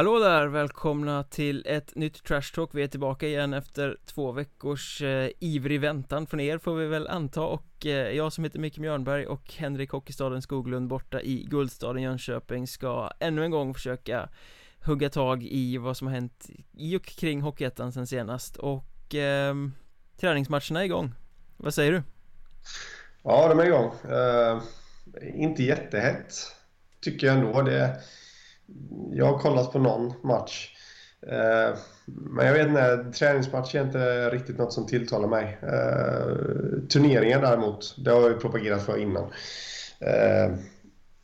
Hallå där, välkomna till ett nytt Trash Talk. Vi är tillbaka igen efter två veckors eh, ivrig väntan från er får vi väl anta. Och eh, jag som heter Micke Mjörnberg och Henrik Hockeystaden Skoglund borta i Guldstaden Jönköping ska ännu en gång försöka hugga tag i vad som har hänt i och kring Hockeyettan sen senast. Och eh, träningsmatcherna är igång. Vad säger du? Ja, de är igång. Uh, Inte jättehett Tycker jag ändå. Det jag har kollat på någon match uh, Men jag vet inte, träningsmatch är inte riktigt något som tilltalar mig uh, Turneringen däremot, det har jag ju propagerat för innan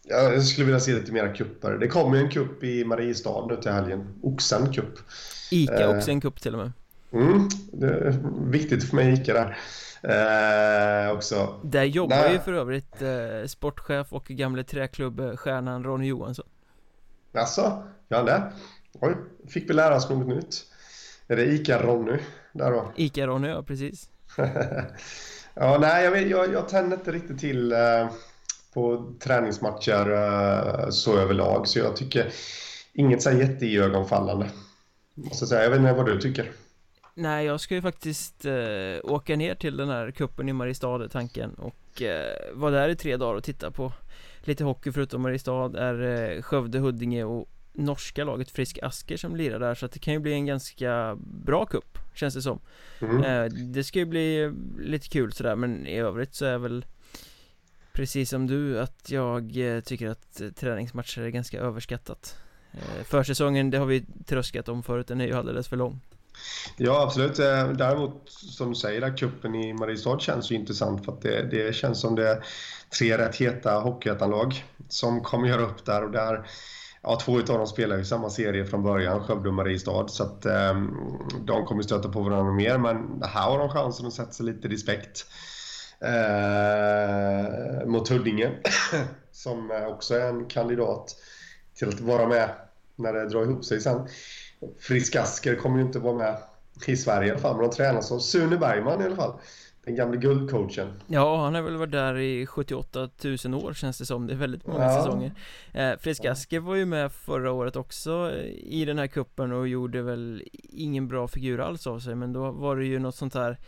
jag skulle vilja se lite mera kupper. Det kommer ju en kupp i Mariestad nu till helgen. Oxen kupp. Ica eh, Oxen kupp till och med. Mm, det är viktigt för mig Ica där. Eh, också. Där jobbar Nej. ju för övrigt eh, sportchef och gamle träklubbstjärnan Ronny Johansson. Alltså, gör han det? Oj, fick vi lära oss något nytt. Är det Ica-Ronny där då? Ica-Ronny, ja precis. ja, nej, jag, jag, jag tänder inte riktigt till eh, på träningsmatcher eh, så överlag. Så jag tycker inget så jätteiögonfallande. Måste säga. Jag vet inte vad du tycker. Nej, jag ska ju faktiskt eh, åka ner till den här kuppen i Mariestad tanken och eh, vara där i tre dagar och titta på lite hockey förutom Mariestad är eh, Skövde, Huddinge och norska laget Frisk Asker som lirar där så att det kan ju bli en ganska bra kupp känns det som. Mm. Eh, det ska ju bli lite kul sådär men i övrigt så är väl Precis som du att jag eh, tycker att eh, träningsmatcher är ganska överskattat eh, Försäsongen, det har vi tröskat om förut, den är ju alldeles för lång Ja absolut, eh, däremot som du säger att kuppen i Mariestad känns ju intressant för att det, det känns som det är tre rätt heta hockeyettanlag som kommer göra upp där och där Ja, två av dem spelar i samma serie från början, Skövde och Mariestad, så att um, de kommer stöta på varandra mer, men här har de chansen att sätta sig lite respekt eh, mot Huddinge som också är en kandidat till att vara med när det drar ihop sig sen. Frisk Asker kommer ju inte vara med i Sverige i alla fall, men de tränar som Sune Bergman i alla fall. Den gamle guldcoachen. Ja, han har väl varit där i 78 000 år känns det som. Det är väldigt många ja. säsonger. Eh, Frisk Asker var ju med förra året också i den här kuppen och gjorde väl ingen bra figur alls av sig Men då var det ju något sånt här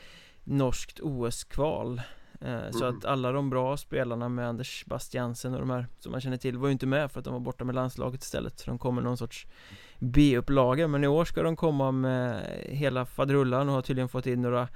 Norskt OS-kval Eh, så att alla de bra spelarna med Anders Bastiansen och de här som man känner till var ju inte med för att de var borta med landslaget istället. Så de kom med någon sorts B-upplaga Men i år ska de komma med hela fadrullan och har tydligen fått in några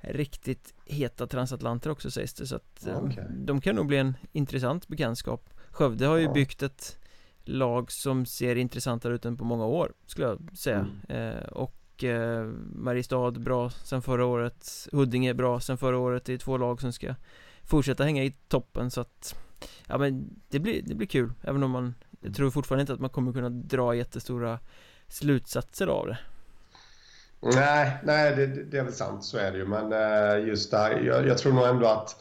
Riktigt heta transatlanter också sägs det så att eh, okay. De kan nog bli en intressant bekantskap. Skövde har ju byggt ett lag som ser intressantare ut än på många år skulle jag säga. Mm. eh, Och eh, Mariestad bra sen förra året. Huddinge bra sen förra året. Det är två lag som ska fortsätta hänga i toppen så att Ja men det blir, det blir kul Även om man jag tror fortfarande inte att man kommer kunna dra jättestora Slutsatser av det Nej, nej det, det är väl sant så är det ju men eh, just där jag, jag tror nog ändå att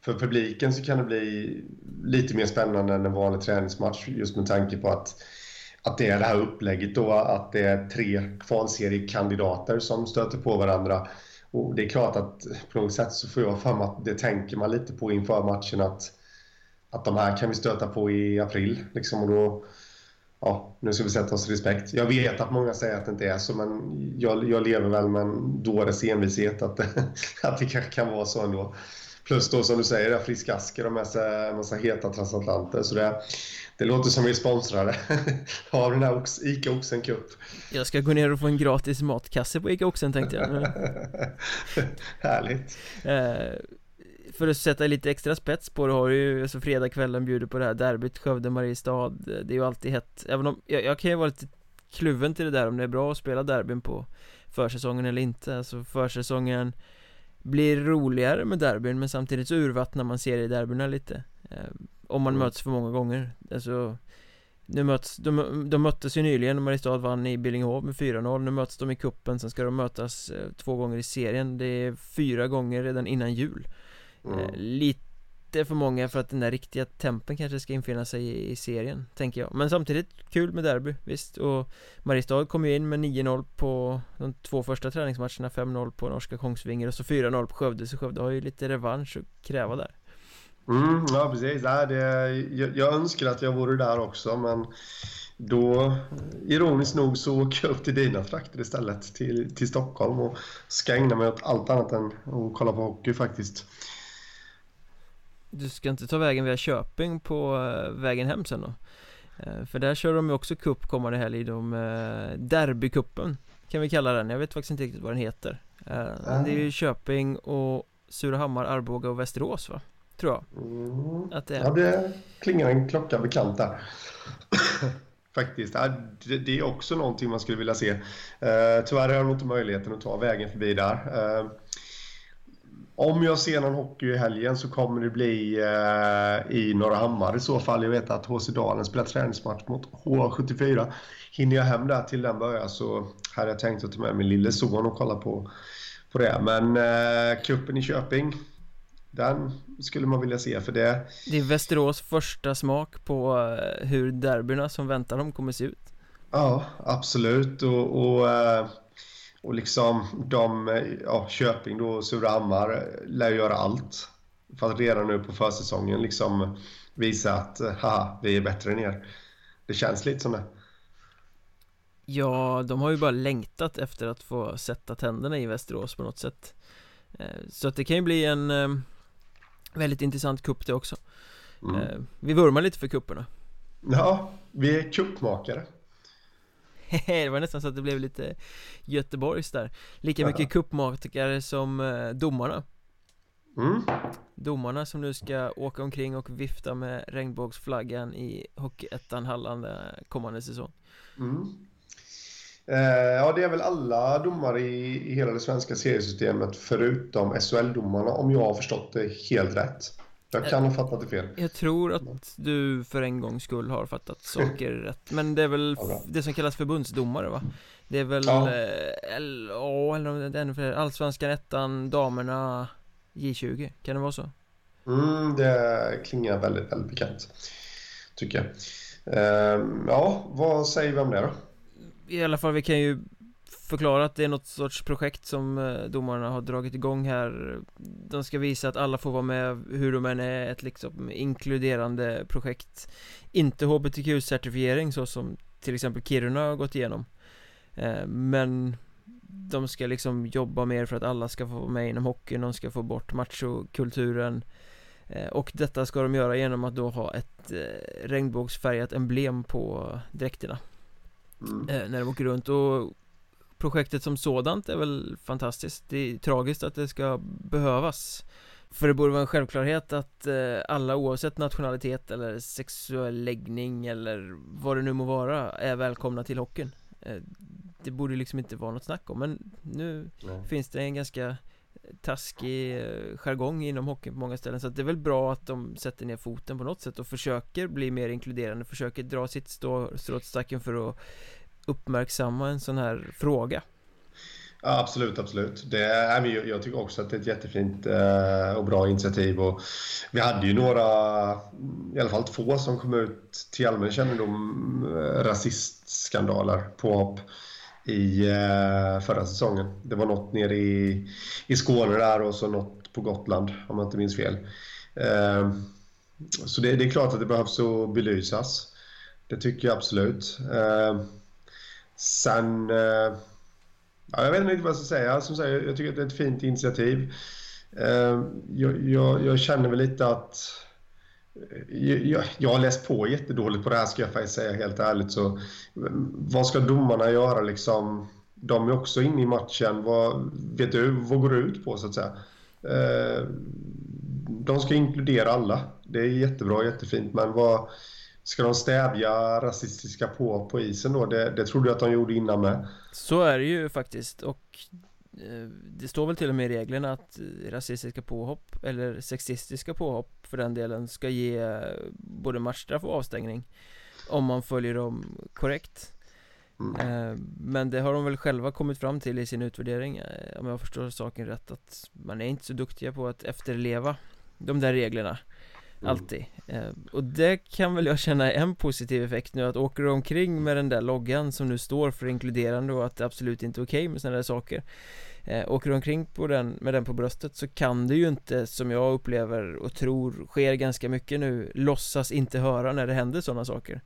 för publiken så kan det bli lite mer spännande än en vanlig träningsmatch just med tanke på att att det är det här upplägget då, att det är tre kvalseriekandidater som stöter på varandra. Och det är klart att på något sätt så får jag för mig att det tänker man lite på inför matchen att, att de här kan vi stöta på i april. Liksom, och då, ja, nu ska vi sätta oss respekt. Jag vet att många säger att det inte är så, men jag, jag lever väl med en dåres envishet att, att det kanske kan vara så ändå. Plus då som du säger, Frisk Asker och massa, massa heta transatlanter. Så det, det låter som vi är sponsrade av den här Ox, Ica Oxen Cup. Jag ska gå ner och få en gratis matkasse på Ica Oxen tänkte jag. Härligt. För att sätta lite extra spets på det har du ju, alltså fredagskvällen bjuder på det här derbyt Skövde-Mariestad. Det är ju alltid hett, även om, jag, jag kan ju vara lite kluven till det där om det är bra att spela derbyn på försäsongen eller inte. Alltså försäsongen blir roligare med derbyn men samtidigt så urvattnar man seriederbyna lite. Eh, om man mm. möts för många gånger Alltså nu möts, de, de möttes ju nyligen, Mariestad vann i Billingehov med 4-0 Nu möts de i kuppen sen ska de mötas eh, två gånger i serien Det är fyra gånger redan innan jul mm. eh, Lite för många för att den där riktiga tempen kanske ska infinna sig i, i, serien, tänker jag Men samtidigt kul med derby, visst Och Mariestad kom ju in med 9-0 på de två första träningsmatcherna 5-0 på norska Kongsvinger och så 4-0 på Skövde Så Skövde har ju lite revansch att kräva där Mm, ja, precis. Ja, det, jag, jag önskar att jag vore där också, men då, ironiskt nog, så åker jag upp till dina trakter istället, till, till Stockholm och ska ägna mig åt allt annat än att kolla på hockey faktiskt. Du ska inte ta vägen via Köping på eh, vägen hem sen då? Eh, för där kör de ju också cup kommande helg, de eh, Derbycupen Kan vi kalla den, jag vet faktiskt inte riktigt vad den heter mm. Det är ju Köping och Surahammar, Arboga och Västerås va? Tror jag mm. att det är. Ja det klingar en klocka bekant där Faktiskt, det är också någonting man skulle vilja se Tyvärr har jag inte möjligheten att ta vägen förbi där om jag ser någon hockey i helgen så kommer det bli eh, i Norra Hammar i så fall. Jag vet att HC Dalen spelar träningsmatch mot H74. Hinner jag hem där till den börjar så hade jag tänkt att ta med min lille son och kolla på, på det. Men eh, kuppen i Köping, den skulle man vilja se för det. Det är Västerås första smak på eh, hur derbyna som väntar dem kommer se ut. Ja, absolut. Och, och eh, och liksom de, ja, Köping då och Surahammar lär göra allt för att redan nu på försäsongen liksom visa att haha, vi är bättre än er. Det känns lite som det. Ja, de har ju bara längtat efter att få sätta tänderna i Västerås på något sätt. Eh, så att det kan ju bli en eh, väldigt intressant kupp det också. Mm. Eh, vi vurmar lite för kupperna. Ja, vi är kuppmakare. det var nästan så att det blev lite Göteborgs där. Lika mycket cupmakare som eh, domarna. Mm. Domarna som nu ska åka omkring och vifta med regnbågsflaggan i Hockeyettan Halland eh, kommande säsong. Mm. eh, Ja, det är väl alla domare i, i hela det svenska seriesystemet förutom SHL-domarna om jag har förstått det helt rätt jag kan ha fattat det fel. Jag tror att du för en gångs skull har fattat saker rätt. Men det är väl ja, det som kallas förbundsdomare va? Det är väl, ja, eh, eller ännu fler, Allsvenskan ettan, damerna J20, kan det vara så? Mm, det klingar väldigt, väldigt bekant Tycker jag. Ehm, Ja, vad säger vi om det då? I alla fall, vi kan ju förklara att det är något sorts projekt som eh, domarna har dragit igång här. De ska visa att alla får vara med hur de än är ett liksom inkluderande projekt. Inte HBTQ-certifiering så som till exempel Kiruna har gått igenom. Eh, Men de ska liksom jobba mer för att alla ska få vara med inom hockeyn, de ska få bort machokulturen. Eh, och detta ska de göra genom att då ha ett regnbågsfärgat emblem på dräkterna. Mm. När de åker runt och projektet som sådant är väl fantastiskt. Det är tragiskt att det ska behövas. För det borde vara en självklarhet att eh, alla oavsett nationalitet eller sexuell läggning eller vad det nu må vara är välkomna till hockeyn. Eh, Det borde liksom inte vara något snack om men nu Nej. finns det en ganska taskig eh, jargong inom hockeyn på många ställen. Så det är väl bra att de sätter ner foten på något sätt och försöker bli mer inkluderande, försöker dra sitt strå åt stacken för att uppmärksamma en sån här fråga Ja, absolut, absolut. Det är, jag tycker också att det är ett jättefint eh, och bra initiativ. Och vi hade ju några, i alla fall två, som kom ut till allmän kännedom, eh, rasistskandaler, påhopp i eh, förra säsongen. Det var något nere i, i Skåne där och så något på Gotland, om jag inte minns fel. Så det, det är klart att det behövs att belysas. Det tycker jag absolut. Sen... Eh, ja, jag vet inte riktigt vad jag ska säga. Som sagt, jag tycker att det är ett fint initiativ. Eh, jag, jag, jag känner väl lite att... Eh, jag, jag, har läst på jättedåligt på det här ska jag faktiskt säga helt ärligt. Så, eh, vad ska domarna göra liksom? De är också inne i matchen. Vad, vet du, vad går det ut på så att säga? Eh, de ska inkludera alla. Det är jättebra, jättefint. Men vad, Ska de stävja rasistiska på på isen då? Det, det trodde jag att de gjorde innan med. Så är det ju faktiskt och eh, det står väl till och med i reglerna att rasistiska påhopp eller sexistiska påhopp för den delen ska ge både matchstraff och avstängning om man följer dem korrekt. Mm. Eh, men det har de väl själva kommit fram till i sin utvärdering eh, om jag förstår saken rätt att man är inte så duktiga på att efterleva de där reglerna. Alltid. Eh, Och det kan väl jag känna är en positiv effekt nu att åker du omkring med den där loggan som nu står för inkluderande och att det absolut inte är okej okay med sådana där saker eh, Åker du omkring på den, med den på bröstet så kan du ju inte som jag upplever och tror sker ganska mycket nu låtsas inte höra när det händer sådana saker.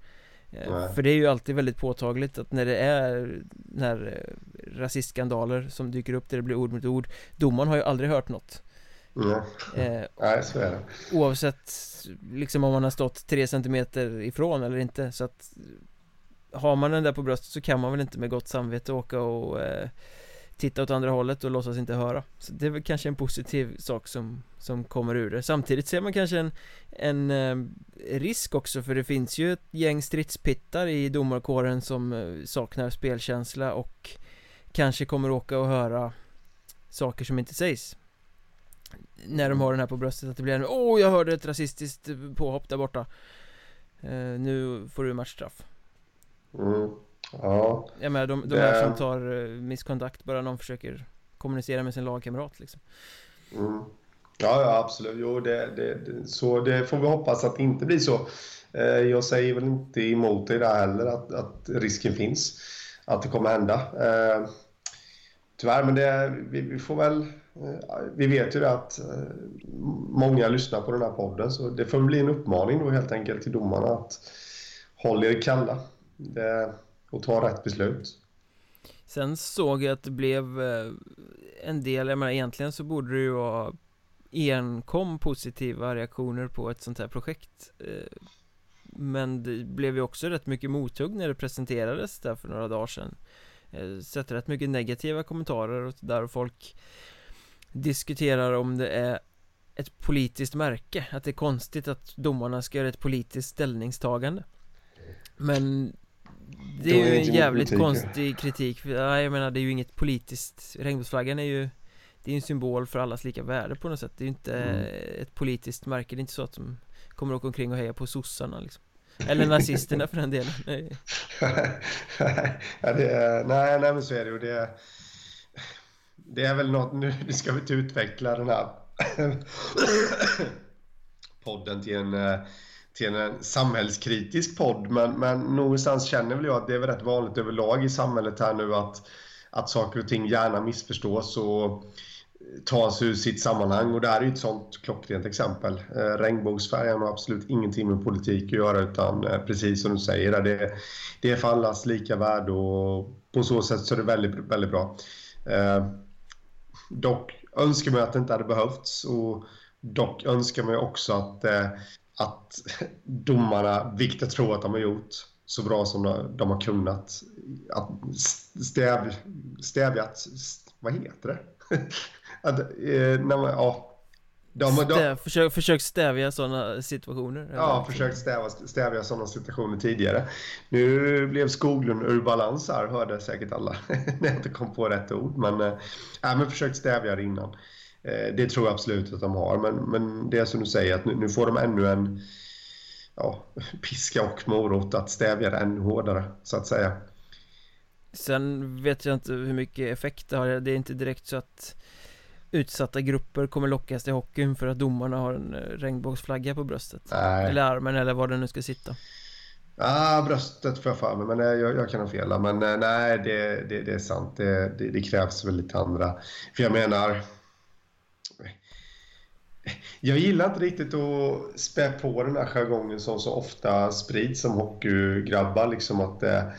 Nej. För det är ju alltid väldigt påtagligt att när det är när rasistskandaler som dyker upp där det blir ord mot ord Domaren har ju aldrig hört något Mm. Eh, Nej, så är det. Oavsett liksom om man har stått tre centimeter ifrån eller inte så att Har man den där på bröstet så kan man väl inte med gott samvete åka och eh, Titta åt andra hållet och låtsas inte höra. Så det är väl kanske en positiv sak som, som kommer ur det. Samtidigt ser man kanske en, en eh, risk också för det finns ju ett gäng stridspittar i domarkåren som eh, saknar spelkänsla och Kanske kommer åka och höra saker som inte sägs när de har den här på bröstet att det blir en Åh, oh, jag hörde ett rasistiskt påhopp där borta. Uh, Nu får du matchstraff. Mm. Ja. Jag menar, de, de här som tar uh, misskontakt bara någon försöker kommunicera med sin lagkamrat liksom. Mm. Ja, ja absolut, jo det, det, det, så det får vi hoppas att det inte blir så. Uh, Jag säger väl inte emot det där heller att, att risken finns Att det kommer hända. Tyvärr, men det, vi, vi får väl Eh, Eh, vi vet ju att eh, många lyssnar på den här podden så det får bli en uppmaning då helt enkelt till domarna att håll er kalla och ta rätt beslut. Sen såg jag att det blev eh, en del, jag menar egentligen så borde det ju vara enkom positiva reaktioner på ett sånt här projekt Men det blev ju också rätt mycket mothugg när det presenterades där för några dagar sedan Sett rätt mycket negativa kommentarer och där och folk diskuterar om det är ett politiskt märke Att det är konstigt att domarna ska göra ett politiskt ställningstagande. Men Det är ju en jävligt politik, konstig kritik. För, ja, jag menar det är ju inget politiskt. Regnbågsflaggan är ju Det är en symbol för allas lika värde på något sätt. Det är ju inte mm. ett politiskt märke. Det är inte så att de kommer åka omkring och heja på sossarna liksom. Eller nazisterna för den delen. Nej, ja, det är, nej, nej men så är det ju. Det det är väl något, nu ska vi inte utveckla den här podden till en, eh, till en samhällskritisk podd, men, men någonstans känner väl jag att det är väl rätt vanligt överlag i samhället här nu att, att saker och ting gärna missförstås och tas ur sitt sammanhang och det här är ju ett sånt klockrent exempel. Eh, Regnbågsfärgen har absolut ingenting med politik att göra utan eh, precis som du säger, det, det är för allas lika värde och på så sätt så är det väldigt, väldigt bra. Dock önskar man att det inte hade behövts och dock önskar man också att, eh, att domarna, vilket jag tror att de har gjort, så bra som de har kunnat, att stäv, stävjat, vad heter det? att, eh, när man, ja, de, de, Stäv, försök, försök stävja sådana situationer? Ja, försökt stävja, stävja sådana situationer tidigare. Nu blev Skoglund ur balans här, hörde säkert alla när jag inte kom på rätt ord. Men, äh, men försökt stävja det innan. Eh, det tror jag absolut att de har. Men, men det är som du säger, att nu, nu får de ännu en ja, piska och morot att stävja det ännu hårdare, så att säga. Sen vet jag inte hur mycket effekt det har. Det är inte direkt så att utsatta grupper kommer lockas till hockeyn för att domarna har en eh, regnbågsflagga på bröstet nej. Eller armen eller var den nu ska sitta Ja, ah, bröstet får jag för mig, men eh, jag, jag kan ha fel Men eh, nej, det, det, det är sant. Det, det, det, krävs väl lite andra. För jag menar... Jag gillar inte riktigt att spä på den här jargongen som så ofta sprids som hockeygrabbar. Liksom att det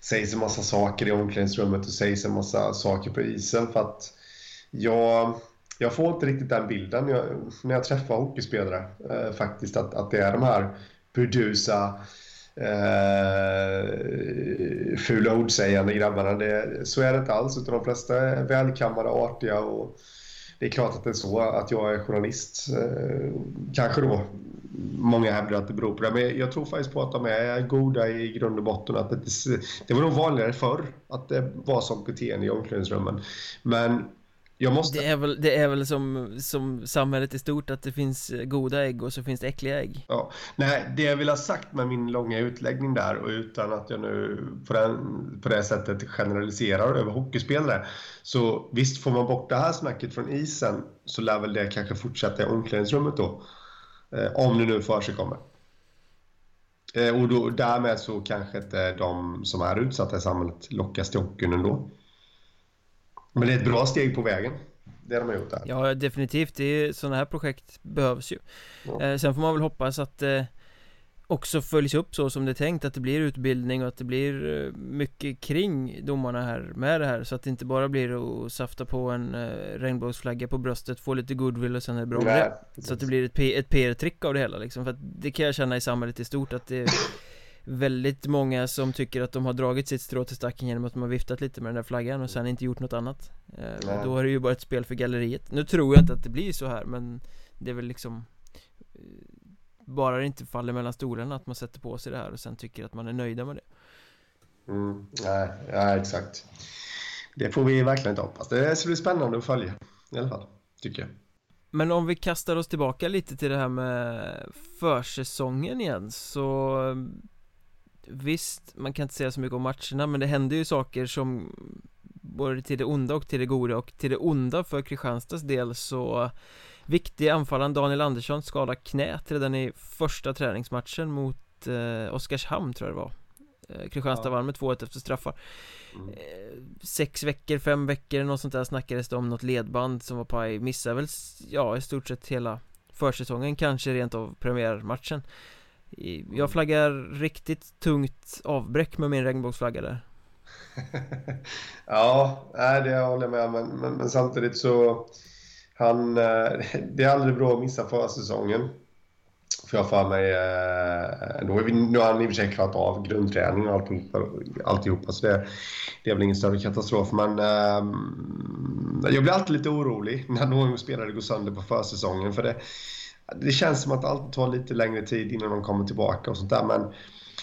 sägs en massa saker i omklädningsrummet och sägs en massa saker på isen. För att jag, jag får inte riktigt den bilden jag, när jag träffar hockeyspelare eh, faktiskt att, att det är de här burdusa eh, fula ordsägande grabbarna. Det, så är det inte alls utan de flesta är välkammade, artiga och det är klart att det är så att jag är journalist. Eh, kanske då många hävdar att det beror på det. Men jag tror faktiskt på att de är goda i grund och botten. Att det, det var nog vanligare förr att det var sånt beteende i omklädningsrummen. Men jag måste... Det är väl, det är väl som, som samhället i stort att det finns goda ägg och så finns det äckliga ägg Ja, nej, det jag vill ha sagt med min långa utläggning där och utan att jag nu på, den, på det sättet generaliserar över hockeyspelare så visst får man bort det här snacket från isen så lär väl det kanske fortsätta i omklädningsrummet då eh, om det nu för sig kommer. Eh, och då, därmed så kanske inte de som är utsatta i samhället lockas till hockeyn ändå. Men det är ett bra steg på vägen. Det de har gjort där Ja definitivt, det är, sådana här projekt behövs ju. Ja. eh, Sen får man väl hoppas att eh, också följs upp så som det är tänkt Att det blir utbildning och att det blir eh, mycket kring domarna här med det här Så att det inte bara blir att safta på en eh, regnbågsflagga på bröstet Få lite goodwill och sen är det bra med det. Så att det blir ett, ett PR-trick av det hela liksom. För att det kan jag känna i samhället i stort att det väldigt många som tycker att de har dragit sitt strå till stacken genom att de har viftat lite med den där flaggan och sen inte gjort något annat. Eh, Då är det ju bara ett spel för galleriet. Nu tror jag inte att det blir så här men Det är väl liksom eh, Bara det inte faller mellan stolarna att man sätter på sig det här och sen tycker att man är nöjda med det. Mm, nej, ja, exakt. Det får vi verkligen inte hoppas. Det ska bli spännande att följa i alla fall, tycker jag. Men om vi kastar oss tillbaka lite till det här med försäsongen igen så Visst, man kan inte säga så mycket om matcherna men det händer ju saker som Både till det onda och till det goda. Och till det onda för Kristianstads del så Viktig anfallaren Daniel Andersson skadar knät redan i första träningsmatchen mot eh, Oskarshamn tror jag det var. Eh, Kristianstad ja. vann med 2-1 efter straffar. Mm. eh, Sex veckor, fem veckor, något sånt där snackades det om något ledband som var paj Missar väl, ja i stort sett hela försäsongen, kanske rent av premiärmatchen jag flaggar riktigt tungt avbräck med min regnbågsflagga där. Ja, det håller jag med om men, men, men, samtidigt så han, eh, det är aldrig bra att missa försäsongen Får jag för mig eh, då är vi, Nu har han i och för sig klarat av grundträning och alltihopa, alltihopa så det, det är väl ingen större katastrof men ehm, Jag blir alltid lite orolig när någon spelare går sönder på försäsongen för det det känns som att det alltid tar lite längre tid innan de kommer tillbaka och sånt där. Men,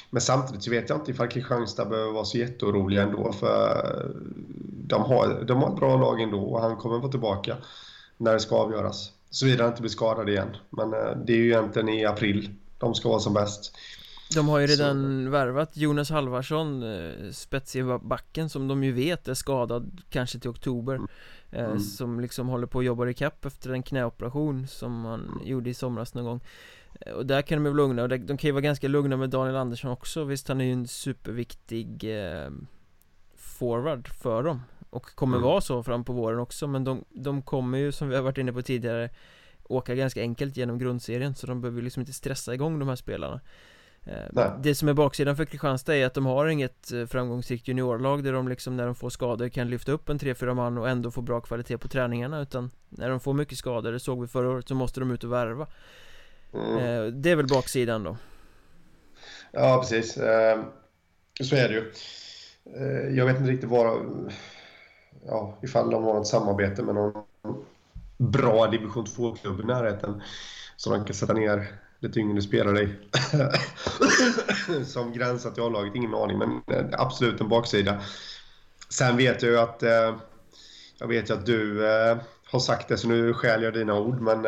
men samtidigt så vet jag inte ifall Kristianstad behöver vara så jätteoroliga ändå för de har, de har ett bra lag ändå och han kommer vara tillbaka när det ska avgöras. Såvida han inte blir skadad igen. Men eh, det är ju egentligen i april de ska vara som bäst. De har ju redan så. värvat Jonas Halvarsson, eh, spets i backen som de ju vet är skadad kanske till oktober. Mm. Eh, mm. Som liksom håller på att jobba ikapp efter en knäoperation som han gjorde i somras någon gång eh, Och där kan de ju vara lugna och de kan ju vara ganska lugna med Daniel Andersson också Visst han är ju en superviktig eh, forward för dem Och kommer mm. vara så fram på våren också men de, de kommer ju som vi har varit inne på tidigare Åka ganska enkelt genom grundserien så de behöver liksom inte stressa igång de här spelarna Nej. Det som är baksidan för Kristianstad är att de har inget eh, framgångsrikt juniorlag där de liksom när de får skador kan lyfta upp en 3-4 man och ändå få bra kvalitet på träningarna utan när de får mycket skador, det såg vi förra året, så måste de ut och värva mm. Eh, det är väl baksidan då? Ja, precis. Så är det ju. Jag vet inte riktigt vad... Ja, ifall de har ett samarbete med någon bra division 2-klubb i närheten som de kan sätta ner lite yngre spelare som gränsar till A-laget. Ingen aning, men eh, absolut en baksida. Sen vet jag ju att eh, jag vet ju att du eh, har sagt det, så nu skäl jag dina ord, men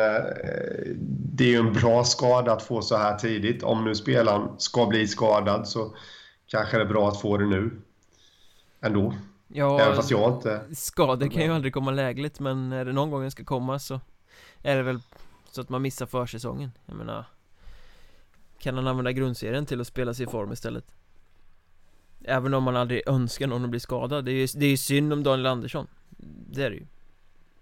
det är ju en bra skada att få så här tidigt. Om nu spelaren ska bli skadad så kanske det är bra att få det nu. Ändå. Ja, Även fast jag inte... Skador kan ju aldrig komma lägligt, men är det någon gång den ska komma så är det väl så att man missar försäsongen. Jag menar, kan han använda grundserien till att spela sig i form istället Även om man aldrig önskar någon att bli skadad Det är ju, det är ju synd om Daniel Andersson Det är det ju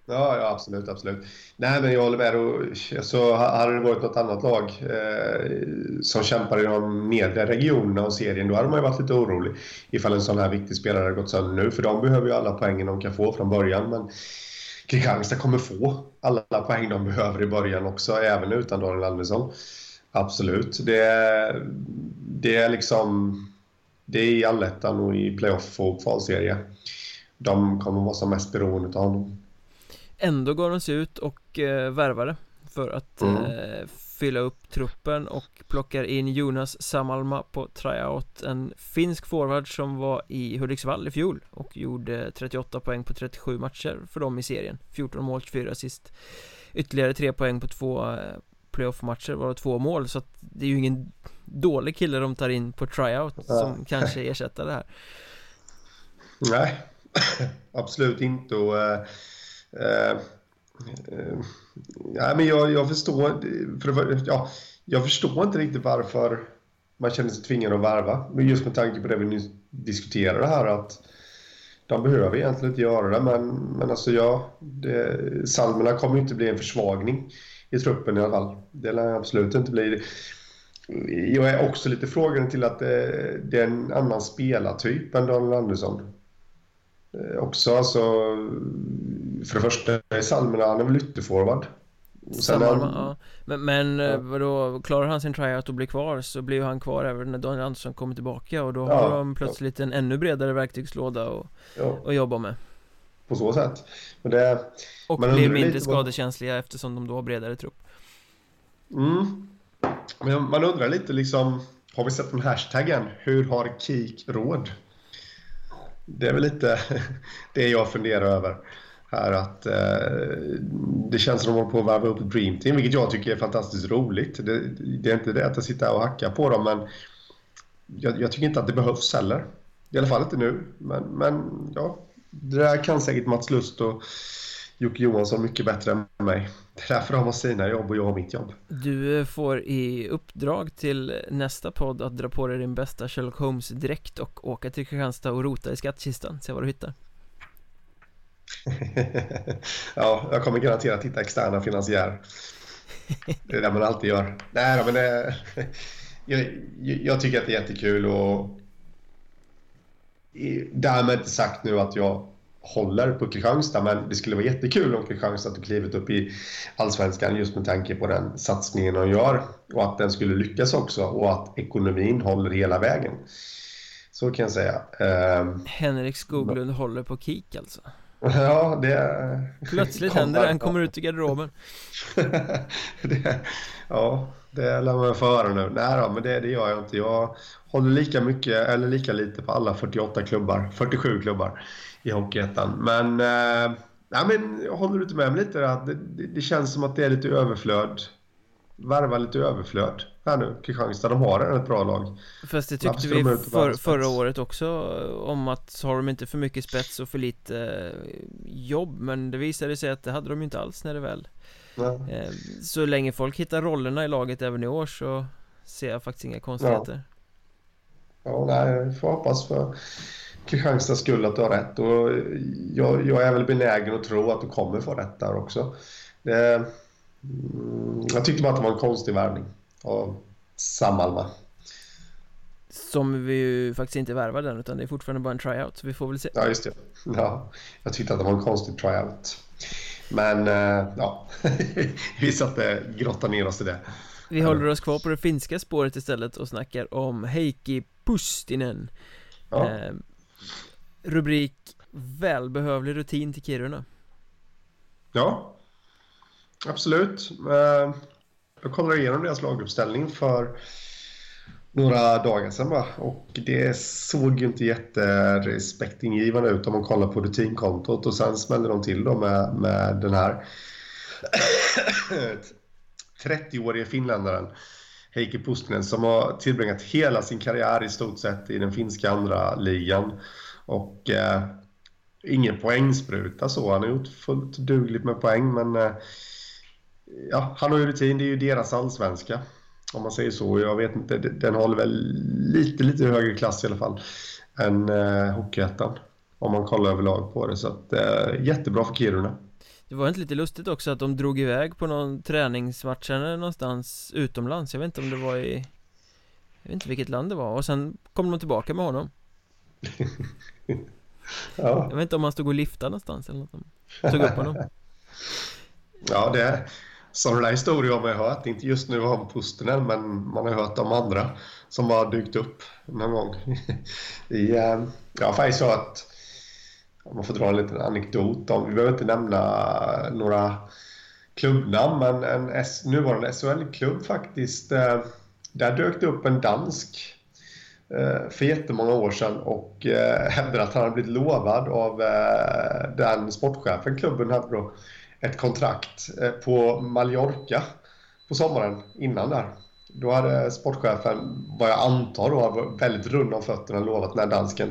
Ja, ja absolut, absolut. Nej, men jag håller med. Och, alltså, så hade det varit något annat lag eh, som kämpar i de nedre regionerna av serien, då hade man ju varit lite orolig ifall en sån här viktig spelare hade gått sönder nu. För de behöver ju alla poängen de kan få från början. Men Kristianstad kommer få alla poäng de behöver i början också, även utan Daniel Andersson. Absolut. Det är, det är liksom... Det är i allettan och i playoff och kvalserie. De kommer vara som mest beroende av honom. Ändå går de sig ut och eh, värvade för att mm. eh, fylla upp truppen och plockar in Jonas Samalma på tryout En finsk forward som var i Hudiksvall i fjol och gjorde 38 poäng på 37 matcher för dem i serien 14 mål, 24 assist Ytterligare 3 poäng på två eh, playoff-matcher var två mål? Så att det är ju ingen dålig kille de tar in på tryout ja. som kanske ersätter det här. Nej, absolut inte. Och äh, äh, ja, men jag, jag förstår för, ja, jag förstår inte riktigt varför man känner sig tvingad att värva men just med tanke på det vi nyss diskuterade här att de behöver egentligen inte göra det. Men, men alltså ja, det, Salmerna kommer ju inte bli en försvagning i truppen i alla fall. Det lär absolut inte bli. jag är också lite frågande till att det, det är en annan spelartyp än Daniel Andersson. Eh, också alltså, för det första är Salmela, han är väl ytterforward. Samma, han, ja. Men, men ja. vadå, klarar han sin tryout och blir kvar så blir han kvar även när Daniel Andersson kommer tillbaka och då ja, har de plötsligt en ännu bredare verktygslåda att ja. jobba med. På så sätt. Men det, och blir mindre skadekänsliga eftersom de då har bredare trupp. Mm. Men man undrar lite liksom, har vi sett den hashtaggen? Hur har Kik råd? Det är väl lite det jag funderar över här att eh, det känns som att de håller på att varva upp ett Dream Team, vilket jag tycker är fantastiskt roligt. Det, det är inte det att jag sitter och hackar på dem, men jag, jag, tycker inte att det behövs heller. I alla fall inte nu. Men, men ja, det där kan säkert Mats Lust och Jocke Johansson mycket bättre än mig. Det är därför de har sina jobb och jag har mitt jobb. Du eh, får i uppdrag till nästa podd att dra på dig din bästa Sherlock Holmes-dräkt och åka till Kristianstad och rota i skattkistan, se vad du hittar. ja, jag kommer garanterat hitta externa finansiärer. Det är det man alltid gör. Nej, men det, jag, jag, tycker att det är jättekul och därmed inte sagt nu att jag håller på Kristianstad, men det skulle vara jättekul om Kristianstad tog klivet upp i Allsvenskan just med tanke på den satsningen de gör och att den skulle lyckas också och att ekonomin håller hela vägen. Så kan jag säga. Ehm, Henrik Skoglund håller på KIK alltså? Ja, det... Plötsligt händer det, han kommer ut i garderoben. det, ja, det lär man få höra nu. Nej då, men det, det gör jag inte. Jag håller lika mycket, eller lika lite på alla 48 klubbar, 47 klubbar i Hockeyettan. Men, eh, nej, men jag håller inte med mig lite. Det, det, det känns som att det är lite överflöd. Värva lite överflöd här nu, Kristianstad. De har ett bra lag. Fast det tyckte vi för, förra året också om att har de inte för mycket spets och för lite eh, jobb. Men det visade sig att det hade de ju inte alls när det väl Nej. Eh, så länge folk hittar rollerna i laget även i år så ser jag faktiskt inga konstigheter. Ja, ja nej, jag får hoppas för Kristianstads skull att du har rätt och jag, jag, är väl benägen att tro att du kommer få rätt där också. Det, mm, jag tyckte bara att det var en konstig värvning av Samalma. Som vi ju faktiskt inte värvade än utan det är fortfarande bara en tryout så vi får väl se. Ja just det. Ja, jag tyckte att det var en konstig tryout. Men äh, ja, vi satte grotta ner oss i det. Vi håller oss kvar på det finska spåret istället och snackar om Heikki Pustinen. Ja. Eh, Rubrik Välbehövlig rutin till Kiruna Ja Absolut eh, jag kollade igenom deras laguppställning för några dagar sedan va? och det såg ju inte jätterespektingivande ut om man kollar på rutinkontot och sen smällde de till då med, med den här 30-årige finländaren Heikki Pustinen som har tillbringat hela sin karriär i stort sett i den finska andra ligan och eh, ingen poängspruta så. Han har gjort fullt dugligt med poäng men eh, ja, han har ju rutin. Det är ju deras allsvenska. Om man säger så. Jag vet inte, den håller väl lite, lite högre klass i alla fall än eh, Hockeyettan. Om man kollar överlag på det. Så att, eh, jättebra för Kiruna. Det var inte lite lustigt också att de drog iväg på någon träningsmatch eller någonstans utomlands. Jag vet inte om det var i... Jag vet inte vilket land det var. Och sen kom de tillbaka med honom. ja. Jag vet inte om han stod och liftade någonstans eller något. Tog upp honom. ja, det är sådana där historier har man ju hört. Inte just nu om Pustinen, men man har hört om andra som har dykt upp någon gång. I, eh, ja, faktiskt så att om man får dra en liten anekdot om, vi behöver inte nämna några klubbnamn, men en nuvarande SHL-klubb faktiskt, eh, där dök det upp en dansk eh, för jättemånga år sedan och eh, hävdade att han hade blivit lovad av den sportchefen klubben hade då ett kontrakt på Mallorca på sommaren innan där. Då hade sportchefen, vad jag antar då, var väldigt rund om fötterna lovat den här dansken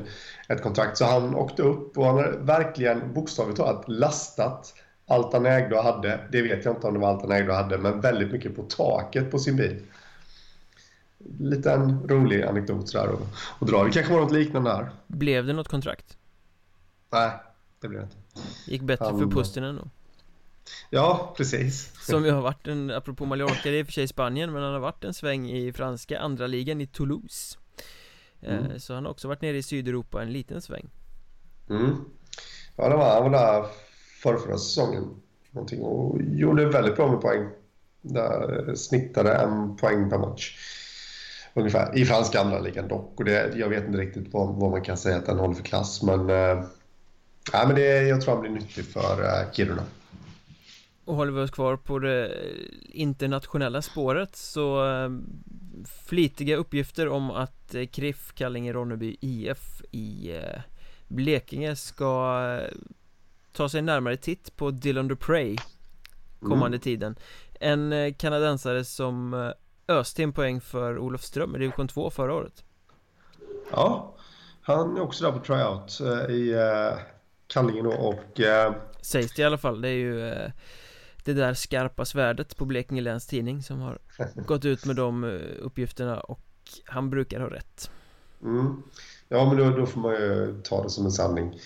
ett kontrakt. Så han åkte upp och han hade verkligen bokstavligt talat lastat allt han ägde och hade. Det vet jag inte om det var allt han ägde och hade, men väldigt mycket på taket på sin bil liten rolig anekdot sådär och, och dra. Det kanske var något liknande här. Blev det något kontrakt? Nej, det blev det inte. Gick bättre Han... för Pustinen då? Ja, precis Som ju har varit en, apropå Mallorca, det är i och för sig Spanien Men han har varit en sväng i franska andra ligan i Toulouse eh, mm. Så han har också varit nere i Sydeuropa en liten sväng mm. Ja, det var, han var där förra, förra säsongen någonting och gjorde väldigt bra med poäng där snittade en poäng per match ungefär. I franska andra ligan dock. Och det, jag vet inte riktigt vad, vad man kan säga att den håller för klass. Men, äh, men det, jag tror han blir nyttig för äh, Kiruna. Och håller vi oss kvar på det internationella spåret så äh, flitiga uppgifter om att äh, KRIF, Kallinge Ronneby IF i äh, Blekinge ska ta sig närmare titt på Dylan Duprey kommande mm. tiden En kanadensare som öste en poäng för Olofström i division 2 förra året. Ja, han är också där på tryout eh, i Kallinge och... Uh... Sägs det i alla fall, det är ju det där skarpa svärdet på Blekinge Läns Tidning som har gått ut med de uppgifterna och han brukar ha rätt. Mm. Ja, men då, då, får man ju ta det som en sanning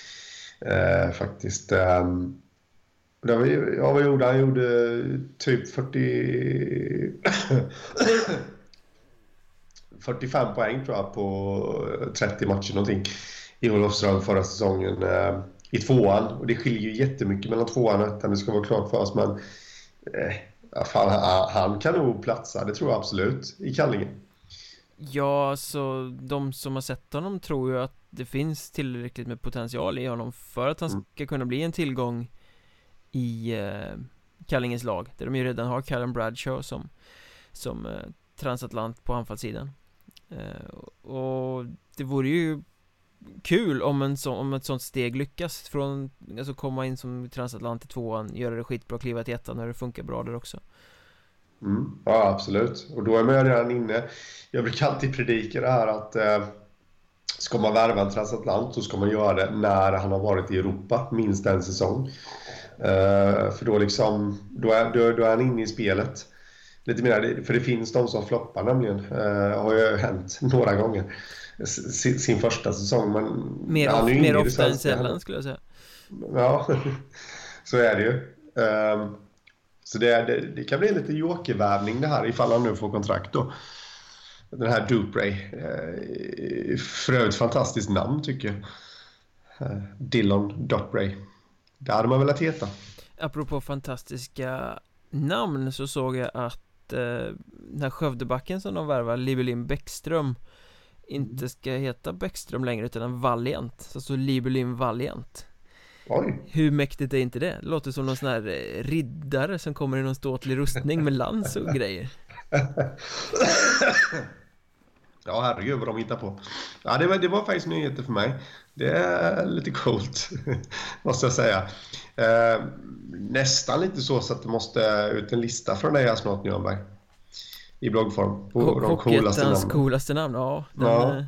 eh, faktiskt. Um, det var, ja, vad gjorde? Han gjorde typ 40... 45 poäng tror jag på 30 matcher någonting i Olofström förra säsongen eh, i tvåan. Och det skiljer ju jättemycket mellan tvåan och ettan, det ska vara klart för oss. Men eh, fan, han, han kan nog platsa, det tror jag absolut, i Kallinge. Ja, så de som har sett honom tror ju att det finns tillräckligt med potential i honom för att han mm. ska kunna bli en tillgång i eh, Kallinges lag Där de ju redan har Callum Bradshaw som Som eh, transatlant på anfallssidan eh, Och det vore ju Kul om, en så, om ett sånt steg lyckas. Från Alltså komma in som transatlant i tvåan Göra det skitbra, kliva till ettan när det funkar bra där också. Mm, Ja absolut. Och då är man ju redan inne. Jag brukar alltid predika det här att eh, Ska man värva en transatlant så ska man göra det när han har varit i Europa minst en säsong. Eh, för då, liksom, då, är, då, då är han inne i spelet. Lite mer, för det finns de som floppar nämligen. Uh, har ju hänt några gånger. Sin, sin första säsong. Men mer, of, mer ofta än sällan skulle jag säga. Ja, så är det ju. Uh, så det, det, det, kan bli lite jokervärvning det här ifall han nu får kontrakt då. Den här Dupray. Uh, för övrigt fantastiskt namn tycker jag. Uh, Dillon Dupray. Det hade man velat heta Apropå fantastiska namn så såg jag att eh, den här Skövdebacken som de värvar, Libelin Bäckström inte mm. ska heta Bäckström längre utan Valiant, så står Libelin Valiant Oj. Hur mäktigt är inte det? det? Låter som någon sån här eh, riddare som kommer i någon ståtlig rustning med lans och grejer Ja herregud vad de hittar på Ja det var, det var faktiskt nyheter för mig det är lite coolt, måste jag säga. Eh, nästan lite så, så att det måste ut en lista från dig här snart, Nürnberg. I bloggform. På de coolaste namnen. coolaste namn, ja. Den, ja. Eh,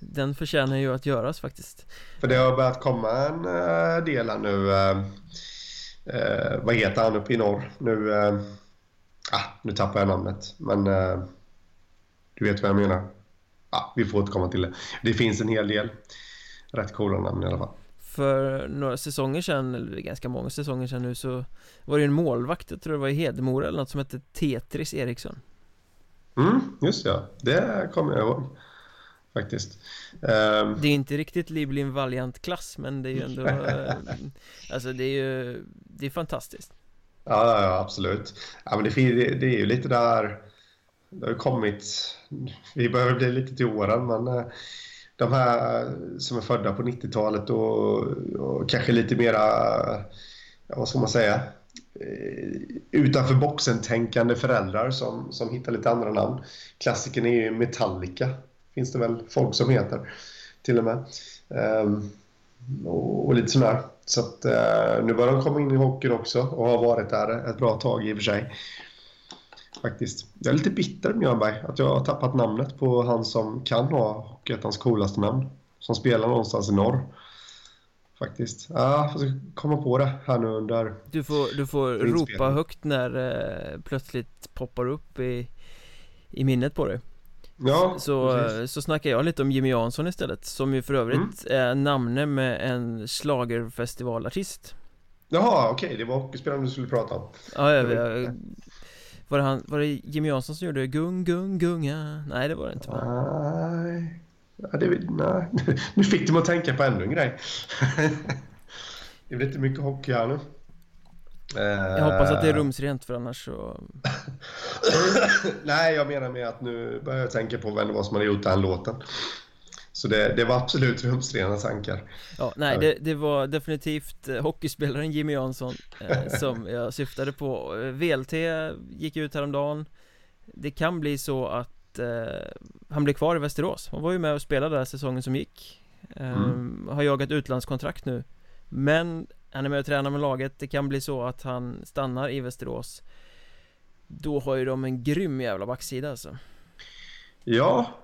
den förtjänar ju att göras faktiskt. För det har börjat komma en uh, del här nu. Uh, vad heter han uppe i norr? Nu, ah, nu tappar jag namnet. Men du vet vad jag menar. Ah, vi får återkomma till det. Det finns en hel del rätt coola namn i alla fall. För några säsonger sedan, eller ganska många säsonger sedan nu så Var det en målvakt, jag tror det var i Hedemora eller något som hette Tetris Eriksson. Mm, just ja, det kommer jag ihåg Faktiskt. Um... Det är inte riktigt Liblin Valiant-klass men det är ju ändå Alltså det är ju Det är fantastiskt. Ja, ja absolut. Ja men det, det, det är ju lite där det har ju kommit Vi behöver bli lite till åren men eh, de här som är födda på 90-talet och, och, kanske lite mera, vad ska man säga, eh, utanför boxen-tänkande föräldrar som, som hittar lite andra namn. Klassikern är ju Metallica, finns det väl folk som heter till och med. Ehm, och, och, lite sådär. Så att, uh, nu börjar de komma in i hockeyn också och har varit där ett bra tag i och för sig faktiskt. Jag är lite bitter Björnberg att jag har tappat namnet på han som kan ha Hockeyettans coolaste namn. Som spelar någonstans i norr. Faktiskt. Ja, jag får komma på det här nu under Du får, du får ropa högt när eh, plötsligt poppar upp i, i minnet på dig. Ja, så, precis. så snackar jag lite om Jimmy Jansson istället Som ju för övrigt mm. är namne med en slagerfestivalartist Jaha, okej, okay, det var hockeyspelaren du skulle prata om. Ja, jag, jag, var, det han, var det Jimmy Jansson som gjorde gung, gung, gunga? Nej, det var det inte va? Nej, ja, det, nej. nu fick du mig att tänka på ännu en grej. det blir inte mycket hockey här nu. Jag hoppas att det är rumsrent för annars så... Nej, jag menar med att nu börjar jag tänka på vem det var som hade gjort den låten. Så det, det var absolut rumsrena tankar. Ja, nej, det, det var definitivt eh, hockeyspelaren Jimmy Jansson eh, som jag syftade på. Eh, VLT gick ut häromdagen. Det kan bli så att eh, han blir kvar i Västerås. Han var ju med och spelade där säsongen som gick. Eh, mm. Har jagat utlandskontrakt nu. Men han är med och tränar med laget. Det kan bli så att han stannar i Västerås. Då har ju de en grym jävla backsida alltså. Ja,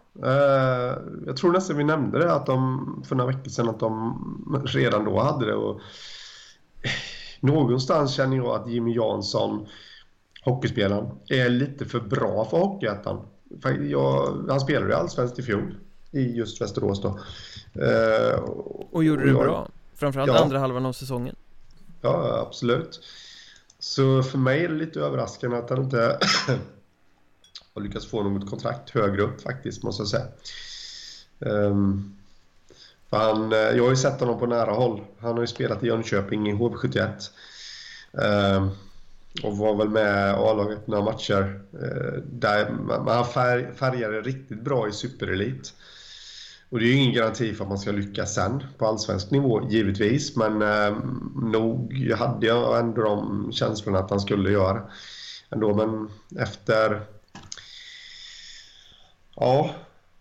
jag tror nästan vi nämnde det att de för några veckor sedan att de redan då hade det. Och, någonstans känner jag att Jimmy Jansson, hockeyspelaren, är lite för bra för Hockeyettan. Han spelade i Allsvenskt i fjol i just Västerås då. Eh, och gjorde det bra? Framförallt ja. andra halvan av säsongen. Ja, absolut. Så för mig är det lite överraskande att han inte har lyckats få något kontrakt högre upp faktiskt, måste jag säga. Um, han, eh, jag har ju sett honom på nära håll. Han har ju spelat i Jönköping i HV71. Um, ehm, och var väl med A-laget några matcher. Uh, där man färg, färgade riktigt bra i superelit. Och det är ju ingen garanti för att man ska lyckas sen på allsvensk nivå, givetvis. Men eh, nog hade jag ändå de känslorna att han skulle göra ändå. Men efter... Ja,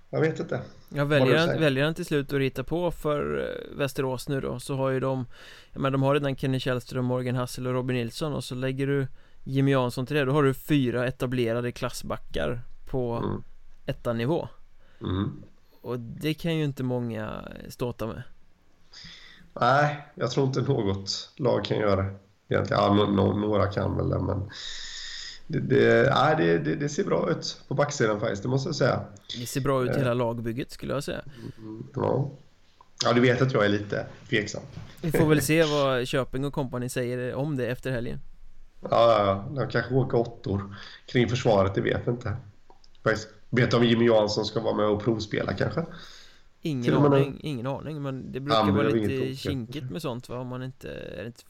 jag vet inte. Ja, väljer, han, väljer han till slut att rita på för eh, Västerås nu då så har ju de men de har redan Kenny Källström, Morgan Hassel och Robin Nilsson och så lägger du Jimmy Jansson till det Då har du fyra etablerade klassbackar på mm. ettanivå mm. Och det kan ju inte många ståta med Nej, jag tror inte något lag kan göra det egentligen. Ja, några kan väl det, men det, det, nej, det, det, det, ser bra ut på backsidan faktiskt, det måste jag säga. Det ser bra ut i hela lagbygget skulle jag säga. Mm, ja. ja, du vet att jag är lite tveksam. Vi får väl se vad Köping och kompani säger om det efter helgen. Ja, ja, de kanske åker åttor kring försvaret, det vet vi inte. Faktiskt. Vet om Jimmy Jansson ska vara med och provspela kanske? Ingen aning, ingen aning men det brukar ja, vara lite kinkigt med sånt va? Om man inte, är det inte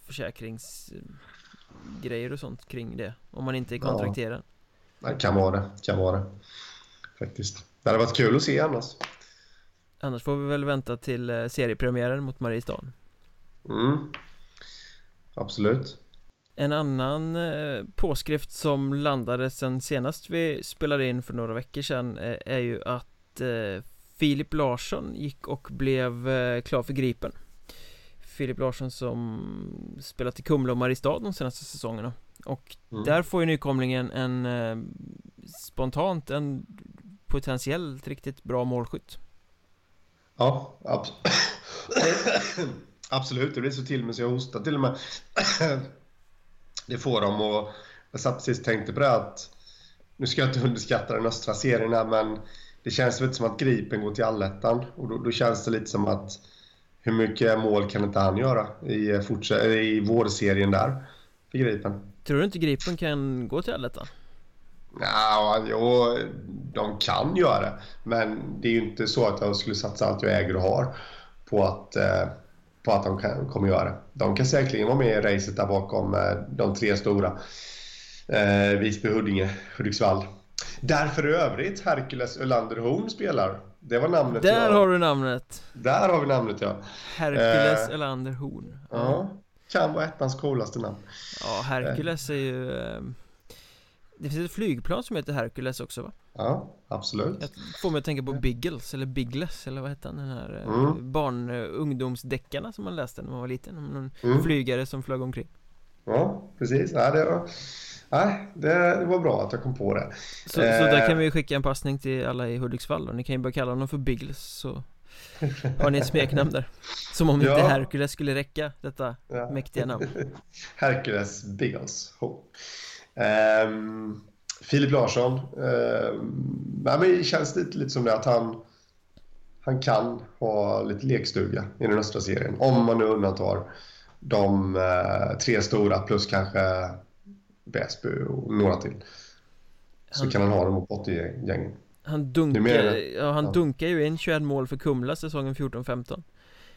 försäkringsgrejer och sånt kring det? Om man inte är kontrakterad? Ja, det kan vara det, kan vara det. Faktiskt. Det hade varit kul att se annars. Annars får vi väl vänta till eh, seriepremiären mot Mariestad. Mm. Absolut. En annan eh, påskrift som landade sen senast vi spelade in för några veckor sedan eh, är ju att eh, Filip Larsson gick och blev klar för Gripen Filip Larsson som spelat i Kumla och Mariestad de senaste säsongerna. Och mm. där får ju nykomlingen en spontant en potentiellt riktigt bra målskytt. Ja, abs absolut. Det blir så till och med så jag hostar. Till och med det får dem och jag satt precis tänkte på det att nu ska jag inte underskatta den östra serien här, men det känns lite som att Gripen går till allettan. Och då, då, känns det lite som att hur mycket mål kan inte han göra i, i vårserien där för Gripen? Tror du inte Gripen kan gå till allettan? Ja, jo, de kan göra det. Men det är ju inte så att jag skulle satsa allt jag äger och har på att eh, på att de kan, kommer göra det. De kan säkerligen vara med i racet där bakom eh, de tre stora. Eh, Visby, Huddinge, Hudiksvall. Där för övrigt Hercules Ölander Horn spelar. Det var namnet Där jag... har du namnet. Där har vi namnet ja. Hercules eh, Ölander Horn. Ja. ja. Kan vara ettans coolaste namn. Ja, Hercules är ju... Eh, det finns ett flygplan som heter Hercules också va? Ja, absolut Jag får mig att tänka på Biggles, eller Biggles, eller vad hette han? Den här eh, mm. barn ungdomsdeckarna som man läste när man var liten någon mm. flygare som flög omkring Ja, precis, ja, det, var, ja, det, var bra att jag kom på det Så, eh. så där kan vi skicka en passning till alla i Hudiksvall och ni kan ju börja kalla honom för Biggles så har ni ett smeknamn där Som om ja. inte Hercules skulle räcka, detta ja. mäktiga namn Hercules Biggles Um, Filip Larsson. Um, ja, men det känns lite, lite som det att han, han kan ha lite lekstuga i den östra serien. Om man nu undantar de eh, tre stora plus kanske Väsby och några till. Så han, kan han ha dem mot bottengängen. Han dunkar, ja, han ja. dunkar ju in 21 mål för Kumla säsongen 14-15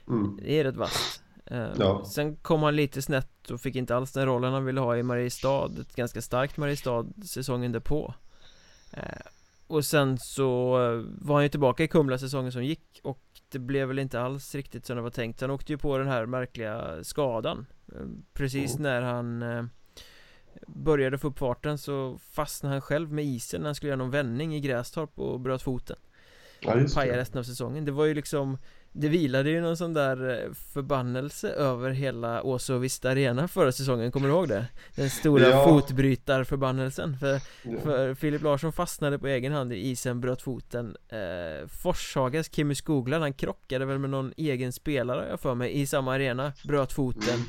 mm. Det är rätt vasst uh, ja. Sen kom han lite snett och fick inte alls den rollen han ville ha i Mariestad Ett ganska starkt Mariestad säsongen därpå uh, Och sen så var han ju tillbaka i Kumla säsongen som gick och det blev väl inte alls riktigt som det var tänkt. Han åkte ju på den här märkliga skadan. Uh, Precis mm. när han Började få upp farten så fastnade han själv med isen när han skulle göra någon vändning i Grästorp och bröt foten. Ja, Pajade resten av säsongen. Det var ju liksom Det vilade ju någon sån där eh, förbannelse över hela Åsa och Vista Arena förra säsongen, kommer du ihåg det? Den stora ja. fotbrytarförbannelsen för, ja. för Filip Larsson fastnade på egen hand i isen, bröt foten eh, Forshagas Kimmy Skogland, han krockade väl med någon egen spelare jag för mig i samma arena, bröt foten mm.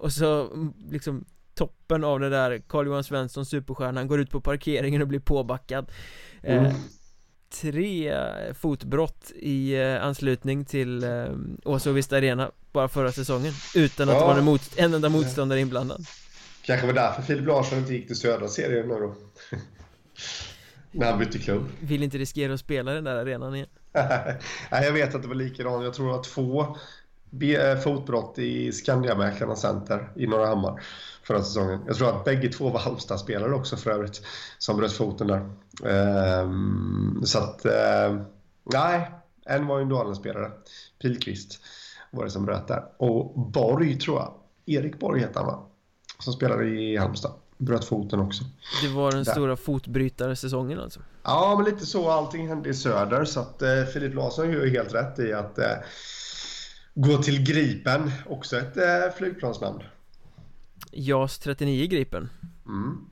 Och så mm, liksom toppen av det där Carl-Johan Svensson, superstjärnan, går ut på parkeringen och blir påbackad eh, mm. Tre fotbrott i eh, anslutning till eh, Åsa och Vista Arena bara förra säsongen Utan att ja. det var en, mot, en enda motståndare inblandad. Kanske var därför Filip Larsson inte gick till södra serien nu då. När han bytte klubb. Vill inte riskera att spela den där arenan igen. Nej, jag vet att det var likadant. Jag tror det var två eh, fotbrott i Skandiamäklarnas center i Norra Hammar förra säsongen. Jag tror att bägge två var Halmstad-spelare också för övrigt, som bröt foten där. Ehm, så att, eh, nej, en var ju en Dalen-spelare. Pilqvist var det som bröt där. Och Borg tror jag, Erik Borg heter han va? Som spelade i Halmstad. Bröt foten också. Det var den där. stora fotbrytarsäsongen alltså? Ja, men lite så. Allting hände i söder. Så att eh, Filip Larsson gör ju helt rätt i att eh, gå till Gripen. Också ett eh, flygplansnamn. JAS 39 Gripen mm.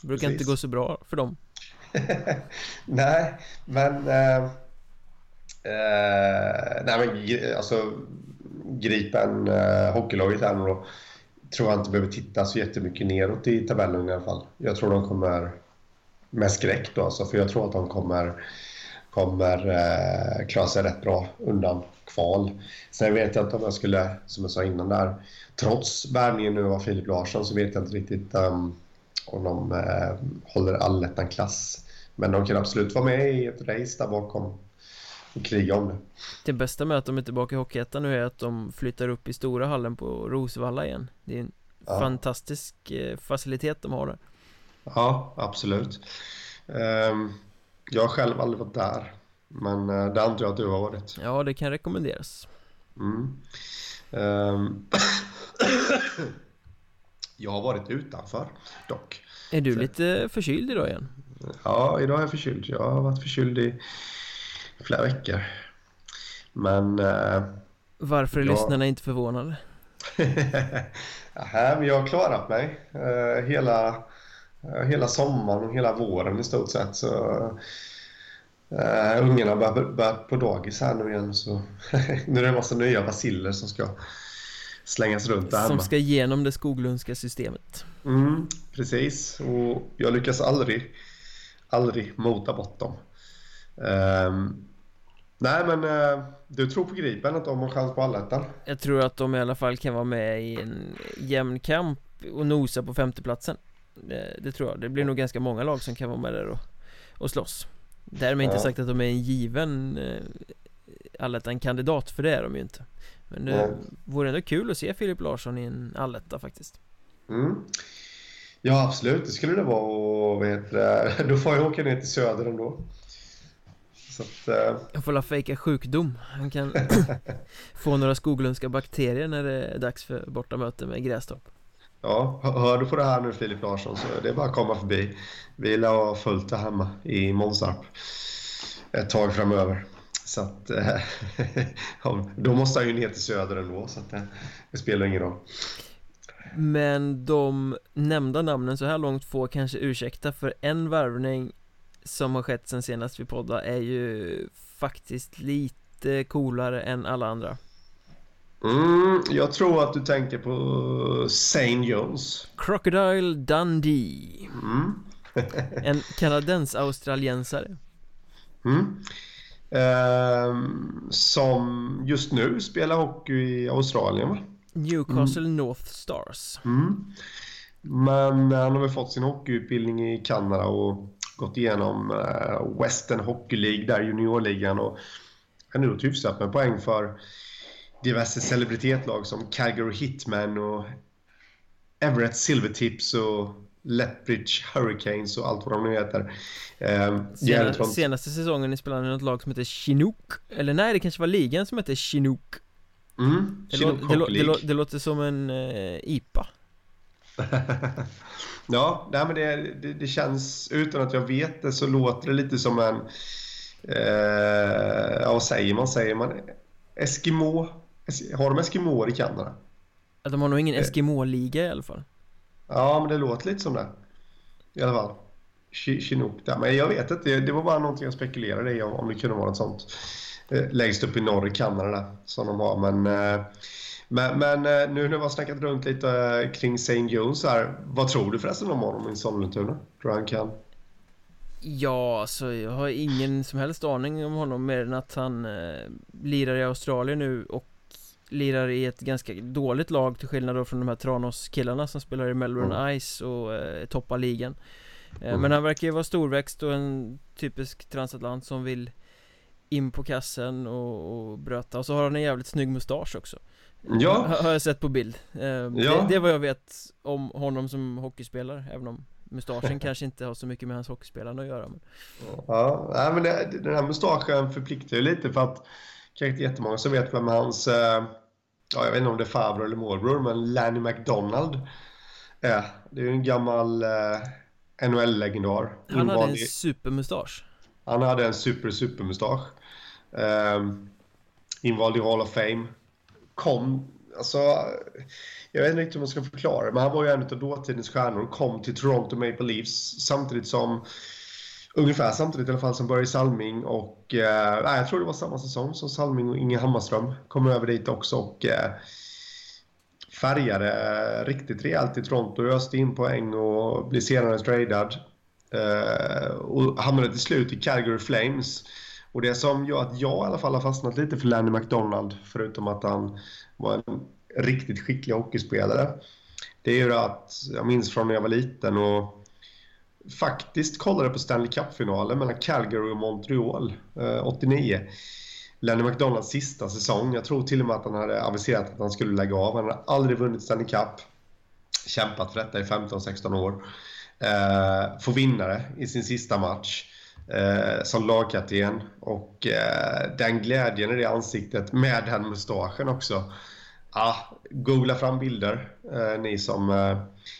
Det brukar Precis. inte gå så bra för dem Nej, men eh, eh, Nej men alltså Gripen, eh, hockeylaget här då Tror jag inte behöver titta så jättemycket neråt i tabellen i alla fall Jag tror de kommer med skräck då alltså, för jag tror att de kommer kommer eh, klara sig rätt bra undan kval. Sen vet jag inte om jag skulle, som jag sa innan där, trots värvningen nu av Filip Larsson så vet jag inte riktigt um, om de uh, håller allettan-klass. Men de kan absolut vara med i ett race där bakom och kriga om det. Det bästa med att de är tillbaka i Hockeyettan nu är att de flyttar upp i stora hallen på Rosvalla igen. Det är en ja. fantastisk eh, facilitet de har där. Ja, absolut. Um, jag har själv aldrig varit där. Men uh, det antar jag att du har varit. Ja, det kan rekommenderas. Mm. Um, jag har varit utanför dock. Är du Så... lite förkyld idag igen? Ja, idag är jag förkyld. Jag har varit förkyld i flera veckor. Men... Uh, Varför är jag... lyssnarna inte förvånade? Men jag har klarat mig uh, hela, uh, hela sommaren och hela våren i stort sett. Så Uh, ungarna börjar, börjar på dagis här nu igen så nu är det en massa nya basiller som ska slängas runt där Som hemma. ska igenom det Skoglundska systemet. Mm, precis, och jag lyckas aldrig, aldrig mota bort dem. Uh, nej, men uh, du tror på Gripen att de har chans på allettan? Jag tror att de i alla fall kan vara med i en jämn kamp och nosa på femteplatsen. Det, det tror jag. Det blir nog ganska många lag som kan vara med där och, och slåss. Därmed inte ja. sagt att de är en given eh, allettan-kandidat, för det är de ju inte Men det ja. vore ändå kul att se Filip Larsson i en alletta faktiskt mm. Ja absolut, det skulle det vara och vet, då får jag åka ner till söder ändå så att, uh... Jag får la fejka sjukdom Han kan få några skoglundska bakterier när det är dags för bortamöte med Grästorp Ja, hör du på det här nu Filip Larsson så det är bara att komma förbi. Vi lär ha fullt där hemma i Månsarp ett tag framöver. Så att, eh, då måste han ju ner till söder ändå så att det, det spelar ingen roll. Men de nämnda namnen så här långt får kanske ursäkta för en värvning som har skett sen senast vi poddade är ju faktiskt lite coolare än alla andra. Mm, jag tror att du tänker på St. Jones. Crocodile Dundee. Mm. en kanadens-australiensare. Mm. Eh, som just nu spelar hockey i Australien va? Newcastle mm. North Stars. Mm. Men han har väl fått sin hockeyutbildning i Kanada och gått igenom uh, Western Hockey League, där juniorligan och har nog hyfsat med poäng för diverse celebritetslag som Calgary Hitman och Everett Silvertips och Lethbridge Hurricanes och allt vad de nu heter. Eh, Senast, senaste säsongen spelade ni något lag som heter Chinook. Eller nej, det kanske var ligan som hette Chinook. Mm, det, lå, det, lå, det, lå, det, låter som en eh, IPA. ja, nej, men det, det, det, känns, utan att jag vet det, så låter det lite som en... Eh, ja, vad säger man? Säger man Eskimo? Har de Eskimoer i Kanada? De har nog ingen eh. Eskimo-liga i alla fall. Ja, men det låter lite som det. I alla fall. Chinook där. Men jag vet inte, det var bara någonting jag spekulerade i om det kunde vara något sånt. Eh, längst upp i norr i Kanada där, som de har. Men, eh, men, men nu när vi har snackat runt lite kring St. Jones här. Vad tror du förresten om honom i Sollentuna? Tror han kan? Ja, alltså jag har ingen som helst aning om honom mer än att han eh, lirar i Australien nu och lirar i ett ganska dåligt lag till skillnad då från de här Tranås-killarna som spelar i Melbourne mm. Ice och eh, toppar ligan eh, mm. Men han verkar ju vara storväxt och en typisk transatlant som vill in på kassen och, och bröta och så har han en jävligt snygg mustasch också Ja Har jag sett på bild eh, ja. det, det är vad jag vet om honom som hockeyspelare Även om mustaschen kanske inte har så mycket med hans hockeyspelande att göra men... Ja, nej, men det, den här mustaschen förpliktar ju lite för att kanske inte jättemånga som vet vem hans, eh, ja, jag vet inte om det är farbror eller morbror, men Lanny McDonald är. Det är ju en gammal eh, NHL-legendar. Han hade en supermustasch. Han hade en super, supermustasch. Eh, invald i Hall of Fame. Kom, alltså, jag vet inte riktigt hur man ska förklara det, men han var ju en av dåtidens stjärnor. Kom till Toronto Maple Leafs samtidigt som ungefär samtidigt i alla fall som Börje Salming och eh, jag tror det var samma säsong som Salming och Inge Hammarström kom över dit också och eh, färgade eh, riktigt rejält i Toronto, öste in poäng och blev senare tradad. Eh, och hamnade till slut i Calgary Flames. Och det som gör att jag i alla fall har fastnat lite för Lanny McDonald, förutom att han var en riktigt skicklig hockeyspelare, det är ju att jag minns från när jag var liten och faktiskt kollade på Stanley Cup-finalen mellan Calgary och Montreal eh, 89. Lenny McDonalds sista säsong. Jag tror till och med att han hade aviserat att han skulle lägga av. Han hade aldrig vunnit Stanley Cup. Kämpat för detta i 15-16 år. Eh, får vinnare i sin sista match eh, som lagkapten. Och eh, den glädjen i det ansiktet med den mustaschen också. Ja, googla fram bilder, eh, ni som eh,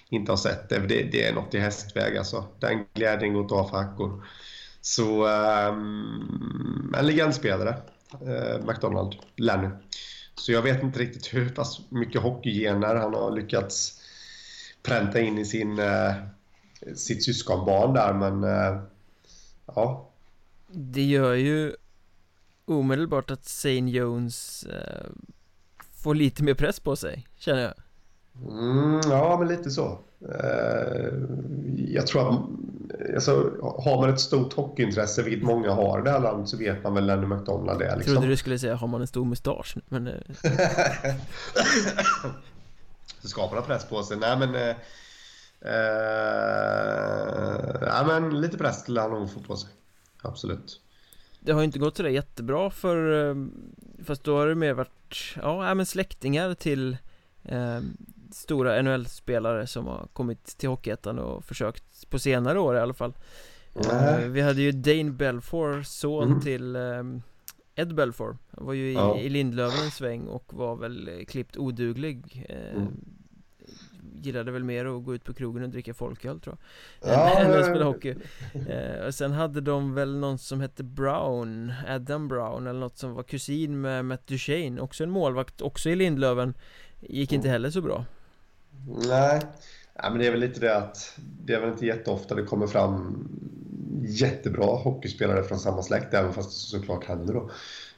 inte har sett det. det. Det är något i hästväg alltså. Den glädjen går inte av för hackor. Så eh, en legendspelare, eh, McDonald, Lenny. Så jag vet inte riktigt hur pass mycket hockeygener han har lyckats pränta in i sin, eh, sitt syskonbarn där, men eh, ja. Det gör ju omedelbart att Zane Jones eh, får lite mer press på sig, känner jag. Mm, ja, men lite så. Eh, jag tror att alltså, har man ett stort hockeyintresse, vilket många har i det här landet, så vet man väl Lenny McDonald är. Liksom. trodde du skulle säga, har man en stor mustasch? Men... Eh. så skapar han press på sig. Nej, men... Eh, eh, men lite press skulle han nog få på sig. Absolut. Det har ju inte gått sådär jättebra för... Fast då har det mer varit, ja, men släktingar till eh, stora NHL-spelare som har kommit till Hockeyettan och försökt på senare år i alla fall mm. Vi hade ju Dane Belfour, son mm. till um, Ed Belfour Han var ju i, ja. i Lindlöven en sväng och var väl eh, klippt oduglig eh, mm. Gillade väl mer att gå ut på krogen och dricka folköl tror jag ja, Än att spela hockey eh, Och sen hade de väl någon som hette Brown Adam Brown eller något som var kusin med Matt Duchene Också en målvakt, också i Lindlöven Gick inte mm. heller så bra Nej. Ja, men det är väl lite det att det är väl inte jätteofta det kommer fram jättebra hockeyspelare från samma släkt, även fast det såklart händer då.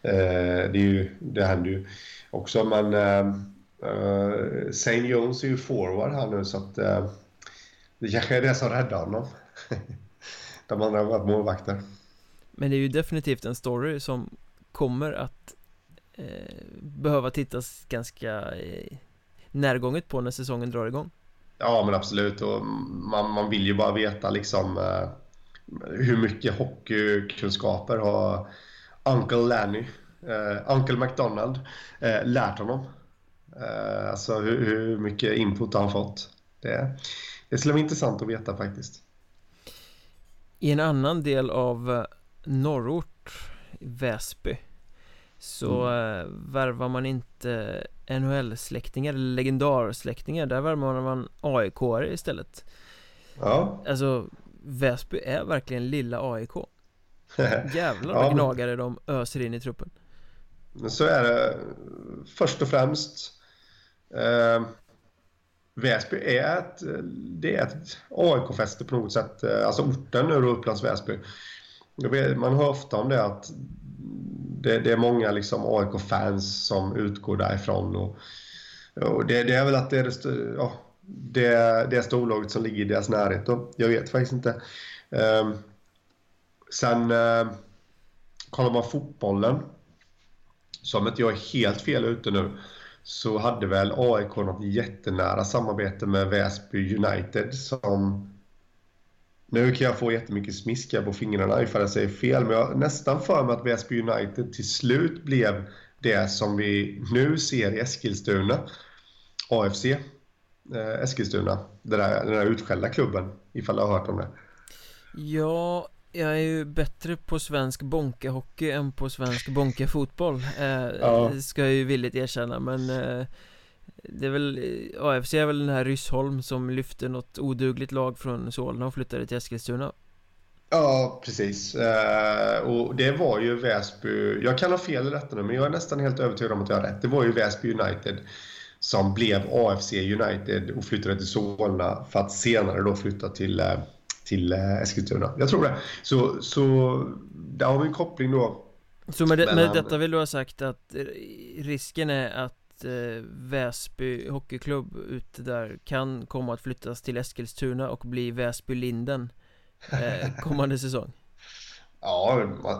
Eh, det, är ju, det händer ju också, men eh, eh, St. Jones är ju forward här nu så att eh, det kanske är det som räddar honom. De andra har varit målvakter. Men det är ju definitivt en story som kommer att eh, behöva tittas ganska eh, närgånget på när säsongen drar igång. Ja men absolut och man, man vill ju bara veta liksom eh, hur mycket hockeykunskaper har Uncle Lanny, eh, Uncle McDonald, eh, lärt honom. Eh, alltså hur, hur, mycket input har han fått. Det, det skulle vara intressant att veta faktiskt. I en annan del av eh, norrort, Väsby så mm. Eh, värvar man inte NHL-släktingar, eller legendarsläktingar Där värvar man aik istället Ja Alltså Väsby är verkligen lilla AIK Jävlar vad ja, gnagare de öser in i truppen Men så är det Först och främst eh, Väsby är ett, det är ett AIK-fäste på något sätt eh, Alltså orten nu då, Upplands Väsby Man hör ofta om det att det, det är många liksom AIK-fans som utgår därifrån. Och, och det, det, är väl att det är det, ja, det, det storlaget som ligger i deras närhet. Och jag vet faktiskt inte. Eh, sen eh, kollar man fotbollen, som inte jag är helt fel ute nu, så hade väl AIK något jättenära samarbete med Väsby United som nu kan jag få jättemycket smiska på fingrarna ifall jag säger fel, men jag har nästan för mig att Väsby United till slut blev det som vi nu ser i Eskilstuna. AFC eh, Eskilstuna, den där, den där utskällda klubben, ifall du har hört om det. Ja, jag är ju bättre på svensk bonkehockey än på svensk bonkefotboll eh, ja. Ska jag ju villigt erkänna, men eh, det är väl, AFC är väl den här Ryssholm som lyfte något odugligt lag från Solna och flyttade till Eskilstuna Ja, precis. Uh, och det var ju Väsby, jag kan ha fel i detta nu, men jag är nästan helt övertygad om att jag har rätt. Det var ju Väsby United som blev AFC United och flyttade till Solna för att senare då flytta till, uh, till uh, Eskilstuna. Jag tror det. Så, så där har vi en koppling då. Så med, det, med detta vill du ha sagt att risken är att eh, Väsby hockeyklubb ute där kan komma att flyttas till Eskilstuna och bli Väsby Linden eh, kommande säsong? Ja, man,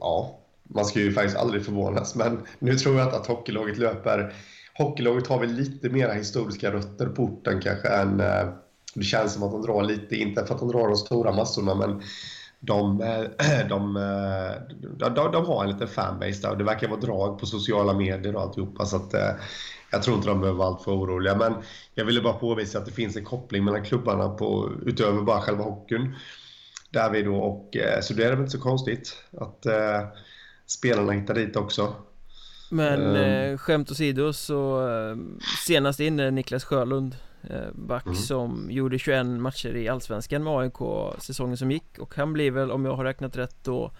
ja, man ska ju faktiskt aldrig förvånas men nu tror jag inte att hockeylaget löper Hockeylaget har väl lite mera historiska rötter på orten kanske än eh, Det känns som att de drar lite, inte för att de drar de stora massorna men de, de, de, de, de har en liten fanbase där och det verkar vara drag på sociala medier och alltihopa så att eh, jag tror inte de behöver vara alltför oroliga. Men jag ville bara påvisa att det finns en koppling mellan klubbarna på, utöver bara själva hockeyn. Där vi då, och, eh, så det är väl inte så konstigt att eh, spelarna hittar dit också. Men um, eh, skämt åsido så eh, senast in är Niklas Sjölund Eh, back mm. som gjorde 21 matcher i Allsvenskan med AIK säsongen som gick. Och han blir väl, om jag har räknat rätt då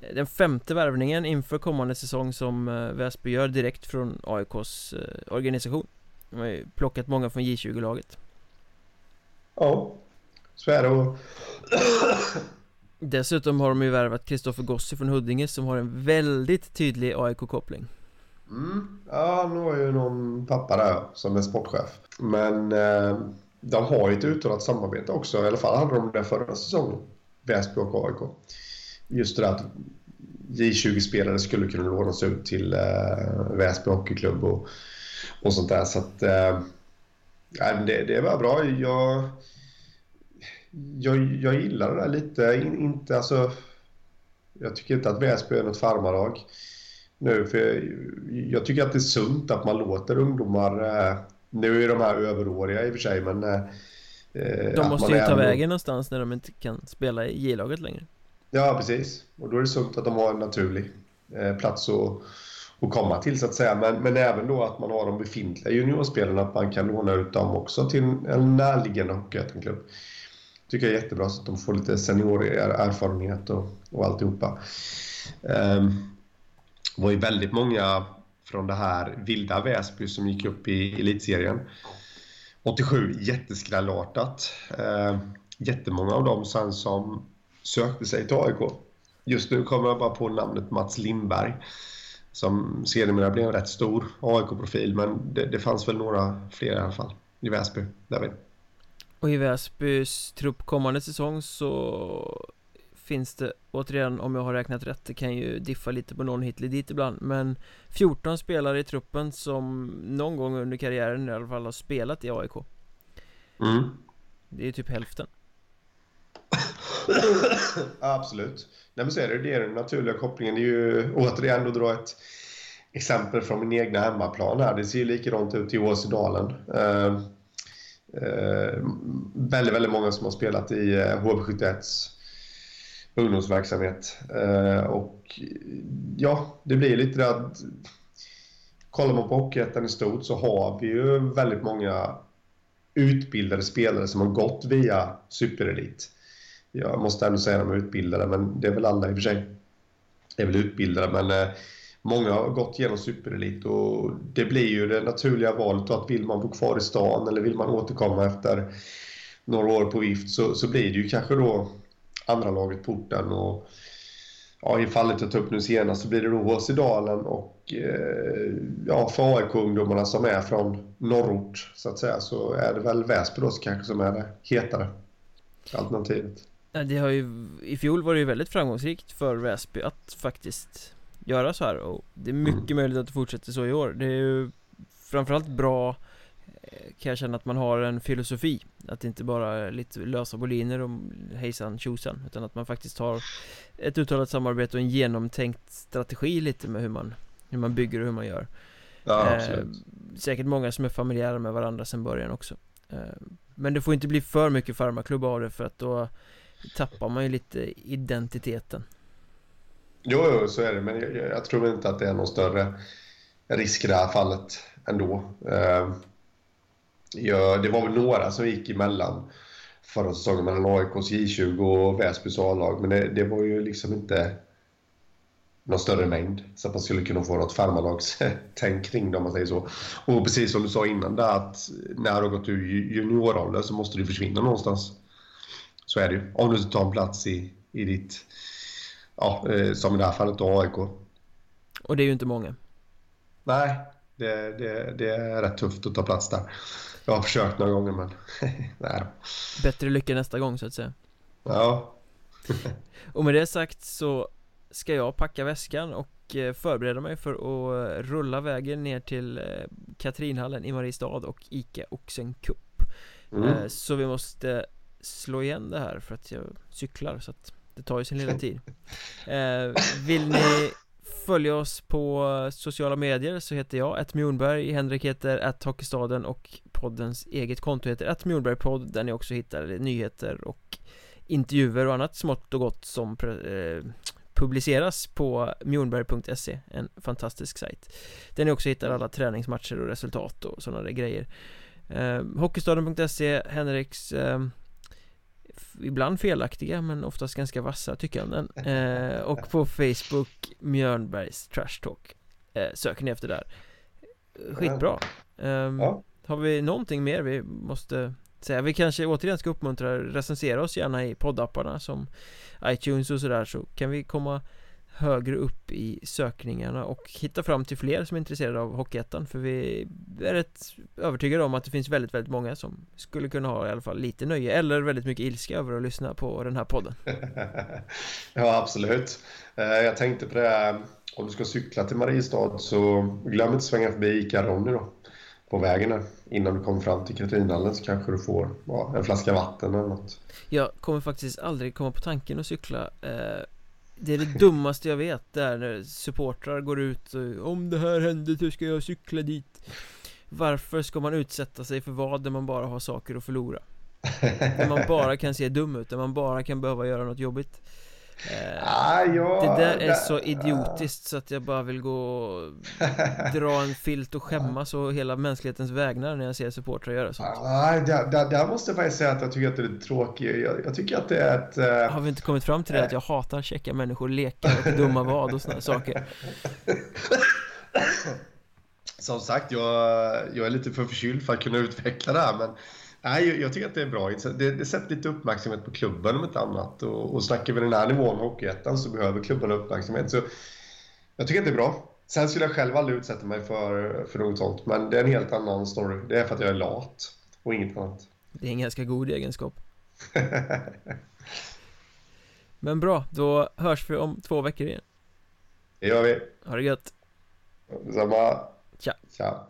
eh, den femte värvningen inför kommande säsong som eh, Väsby gör direkt från AIKs organisation. De har ju plockat många från J20-laget Ja, så är det. Och... Dessutom har de ju värvat Kristoffer Gossi från Huddinge som har en väldigt tydlig AIK-koppling Mm. Ja, nu har ju någon pappa där som är sportchef. Men eh, de har ju ett uttalat samarbete också. I alla fall hade de det förra säsongen. Väsby och AIK. Just det där att J20-spelare skulle kunna lånas ut till eh, Väsby Hockeyklubb och, och sånt där. Så att, eh, det, det var bra. Jag, jag, jag gillar det där lite. In, inte, alltså, jag tycker inte att Väsby är något farmarlag nu. För jag tycker att det är sunt att man låter ungdomar... Eh, nu är de här överåriga i och för sig, men... Eh, de måste ju ta ändå... vägen någonstans när de inte kan spela i J-laget längre. Ja, precis. Och då är det sunt att de har en naturlig eh, plats att, att komma till, så att säga. Men, men även då att man har de befintliga juniorspelarna, att man kan låna ut dem också till en närliggande hockeyettenklubb. tycker jag är jättebra, så att de får lite seniorerfarenhet och, och alltihopa. Um, det var ju väldigt många från det här vilda Väsby som gick upp i elitserien. 87, jätteskrällartat. Eh, jättemånga av dem sen som sökte sig till AIK. Just nu kommer jag bara på namnet Mats Lindberg som sedermera blev en rätt stor AIK-profil, men det, det, fanns väl några fler i alla fall i Väsby, David. Och i Väsbys trupp kommande säsong så finns det återigen om jag har räknat rätt Det kan ju diffa lite på någon hit eller dit ibland Men 14 spelare i truppen som någon gång under karriären i alla fall har spelat i AIK mm. Det är typ hälften. Absolut. Nej men så är det, det är den naturliga kopplingen. Det är ju återigen att dra ett exempel från min egna hemmaplan här. Det ser ju likadant ut i Åsedalen. Uh, uh, Väldigt, väldigt många som har spelat i eh, HV71s ungdomsverksamhet. Eh, och ja, det blir lite det att kollar man på Hockeyettan i stort så har vi ju väldigt många utbildade spelare som har gått via superelit. Jag måste ändå säga att de är utbildade, men det är väl alla i och för sig. är väl utbildade, men eh, många har gått genom superelit och det blir ju det naturliga valet att vill man bo kvar i stan eller vill man återkomma efter några år på vift så, så blir det ju kanske då andra laget porten och ja, i fallet jag tog upp nu senast så blir det då HC Dalen och eh, ja, för AIK-ungdomarna som är från norrort så att säga så är det väl Väsby då kanske som är det hetare alternativet. Det har ju, I fjol var det ju väldigt framgångsrikt för Väsby att faktiskt göra så här och det är mycket mm. möjligt att det fortsätter så i år. Det är ju framförallt bra kan jag känna att man har en filosofi. Att det inte bara är lite lösa boliner och hejsan tjosan Utan att man faktiskt har ett uttalat samarbete och en genomtänkt strategi lite med hur man Hur man bygger och hur man gör. Ja, eh, Säkert många som är familjära med varandra sedan början också. Eh, Men det får inte bli för mycket farmaklubb av det för att då Tappar man ju lite identiteten. Jo, jo så är det. Men jag, jag tror inte att det är någon större risk i det här fallet ändå. Eh, Ja, det var väl några som gick emellan förra säsongen mellan AIKs J20 och Väsbys A-lag. Men det, det, var ju liksom inte någon större mängd så att man skulle kunna få något farmarlagstänk kring det om man säger så. Och precis som du sa innan där att när du har gått ur junioråldern så måste du försvinna någonstans. Så är det ju. Om du inte tar en plats i, i ditt, ja, eh, som i det här fallet då AIK. Och det är ju inte många. Nej, det, det, det är rätt tufft att ta plats där. Jag har försökt några gånger men nej Bättre lycka nästa gång så att säga. Ja. Och med det sagt så ska jag packa väskan och eh, förbereda mig för att eh, rulla vägen ner till eh, Katrinhallen i Mariestad och ICA Oxen Cup. Mm. Så vi måste slå igen det här för att jag cyklar så att det tar ju sin lilla tid. Vill ni följa oss på sociala medier så heter jag att Mjornberg, Henrik heter att Hockeystaden och poddens eget konto heter att Mjornbergpodd där ni också hittar nyheter och intervjuer och annat smått och gott som eh, publiceras på mjornberg.se En fantastisk sajt Där ni också hittar alla träningsmatcher och resultat och sådana där grejer. Eh, Hockeystaden.se Henriks eh, ibland felaktiga men oftast ganska vassa tyckanden eh, och på Facebook Mjörnbergs Trash Talk eh, söker ni efter där. Skitbra. Eh, ja. har vi någonting mer vi måste säga? Vi kanske återigen ska uppmuntra recensera oss gärna i poddapparna som iTunes och sådär så kan vi komma högre upp i sökningarna och hitta fram till fler som är intresserade av Hockeyettan för vi är rätt övertygade om att det finns väldigt, väldigt många som skulle kunna ha i alla fall lite nöje eller väldigt mycket ilska över att lyssna på den här podden. ja, absolut. Eh, jag tänkte på det, om du ska cykla till Mariestad så glöm inte svänga förbi ICA Ronny då på vägen där. Innan du kommer fram till Katrinhallen så kanske du får ja, en flaska vatten eller något. Jag kommer faktiskt aldrig komma på tanken att cykla eh, det är det dummaste jag vet, där när supportrar går ut och Om det här händer, hur ska jag cykla dit? Varför ska man utsätta sig för vad där man bara har saker att förlora? Där man bara kan se dum ut, där man bara kan behöva göra något jobbigt ah, ja, det där är så idiotiskt så att jag bara vill gå och dra en filt och skämmas och hela mänsklighetens vägnar när jag ser supportrar göra sånt. Ah, där, där, där måste jag faktiskt säga att jag tycker att det är tråkigt. Jag, jag tycker att det är ett... Uh... Har vi inte kommit fram till det att jag hatar käcka människor, lekar och dumma vad och sådana saker? Som sagt, jag, jag är lite för förkyld för att kunna utveckla det här men Nej, jag tycker att det är bra. Det, det sätter lite uppmärksamhet på klubben om inte annat. Och, och snackar vi den här nivån Hockeyettan så behöver klubben uppmärksamhet. Så jag tycker att det är bra. Sen skulle jag själv aldrig utsätta mig för, för något sånt. Men det är en helt annan story. Det är för att jag är lat och inget annat. Det är en ganska god egenskap. Men bra, då hörs vi om två veckor igen Det gör vi Ha det gött Detsamma Tja Tja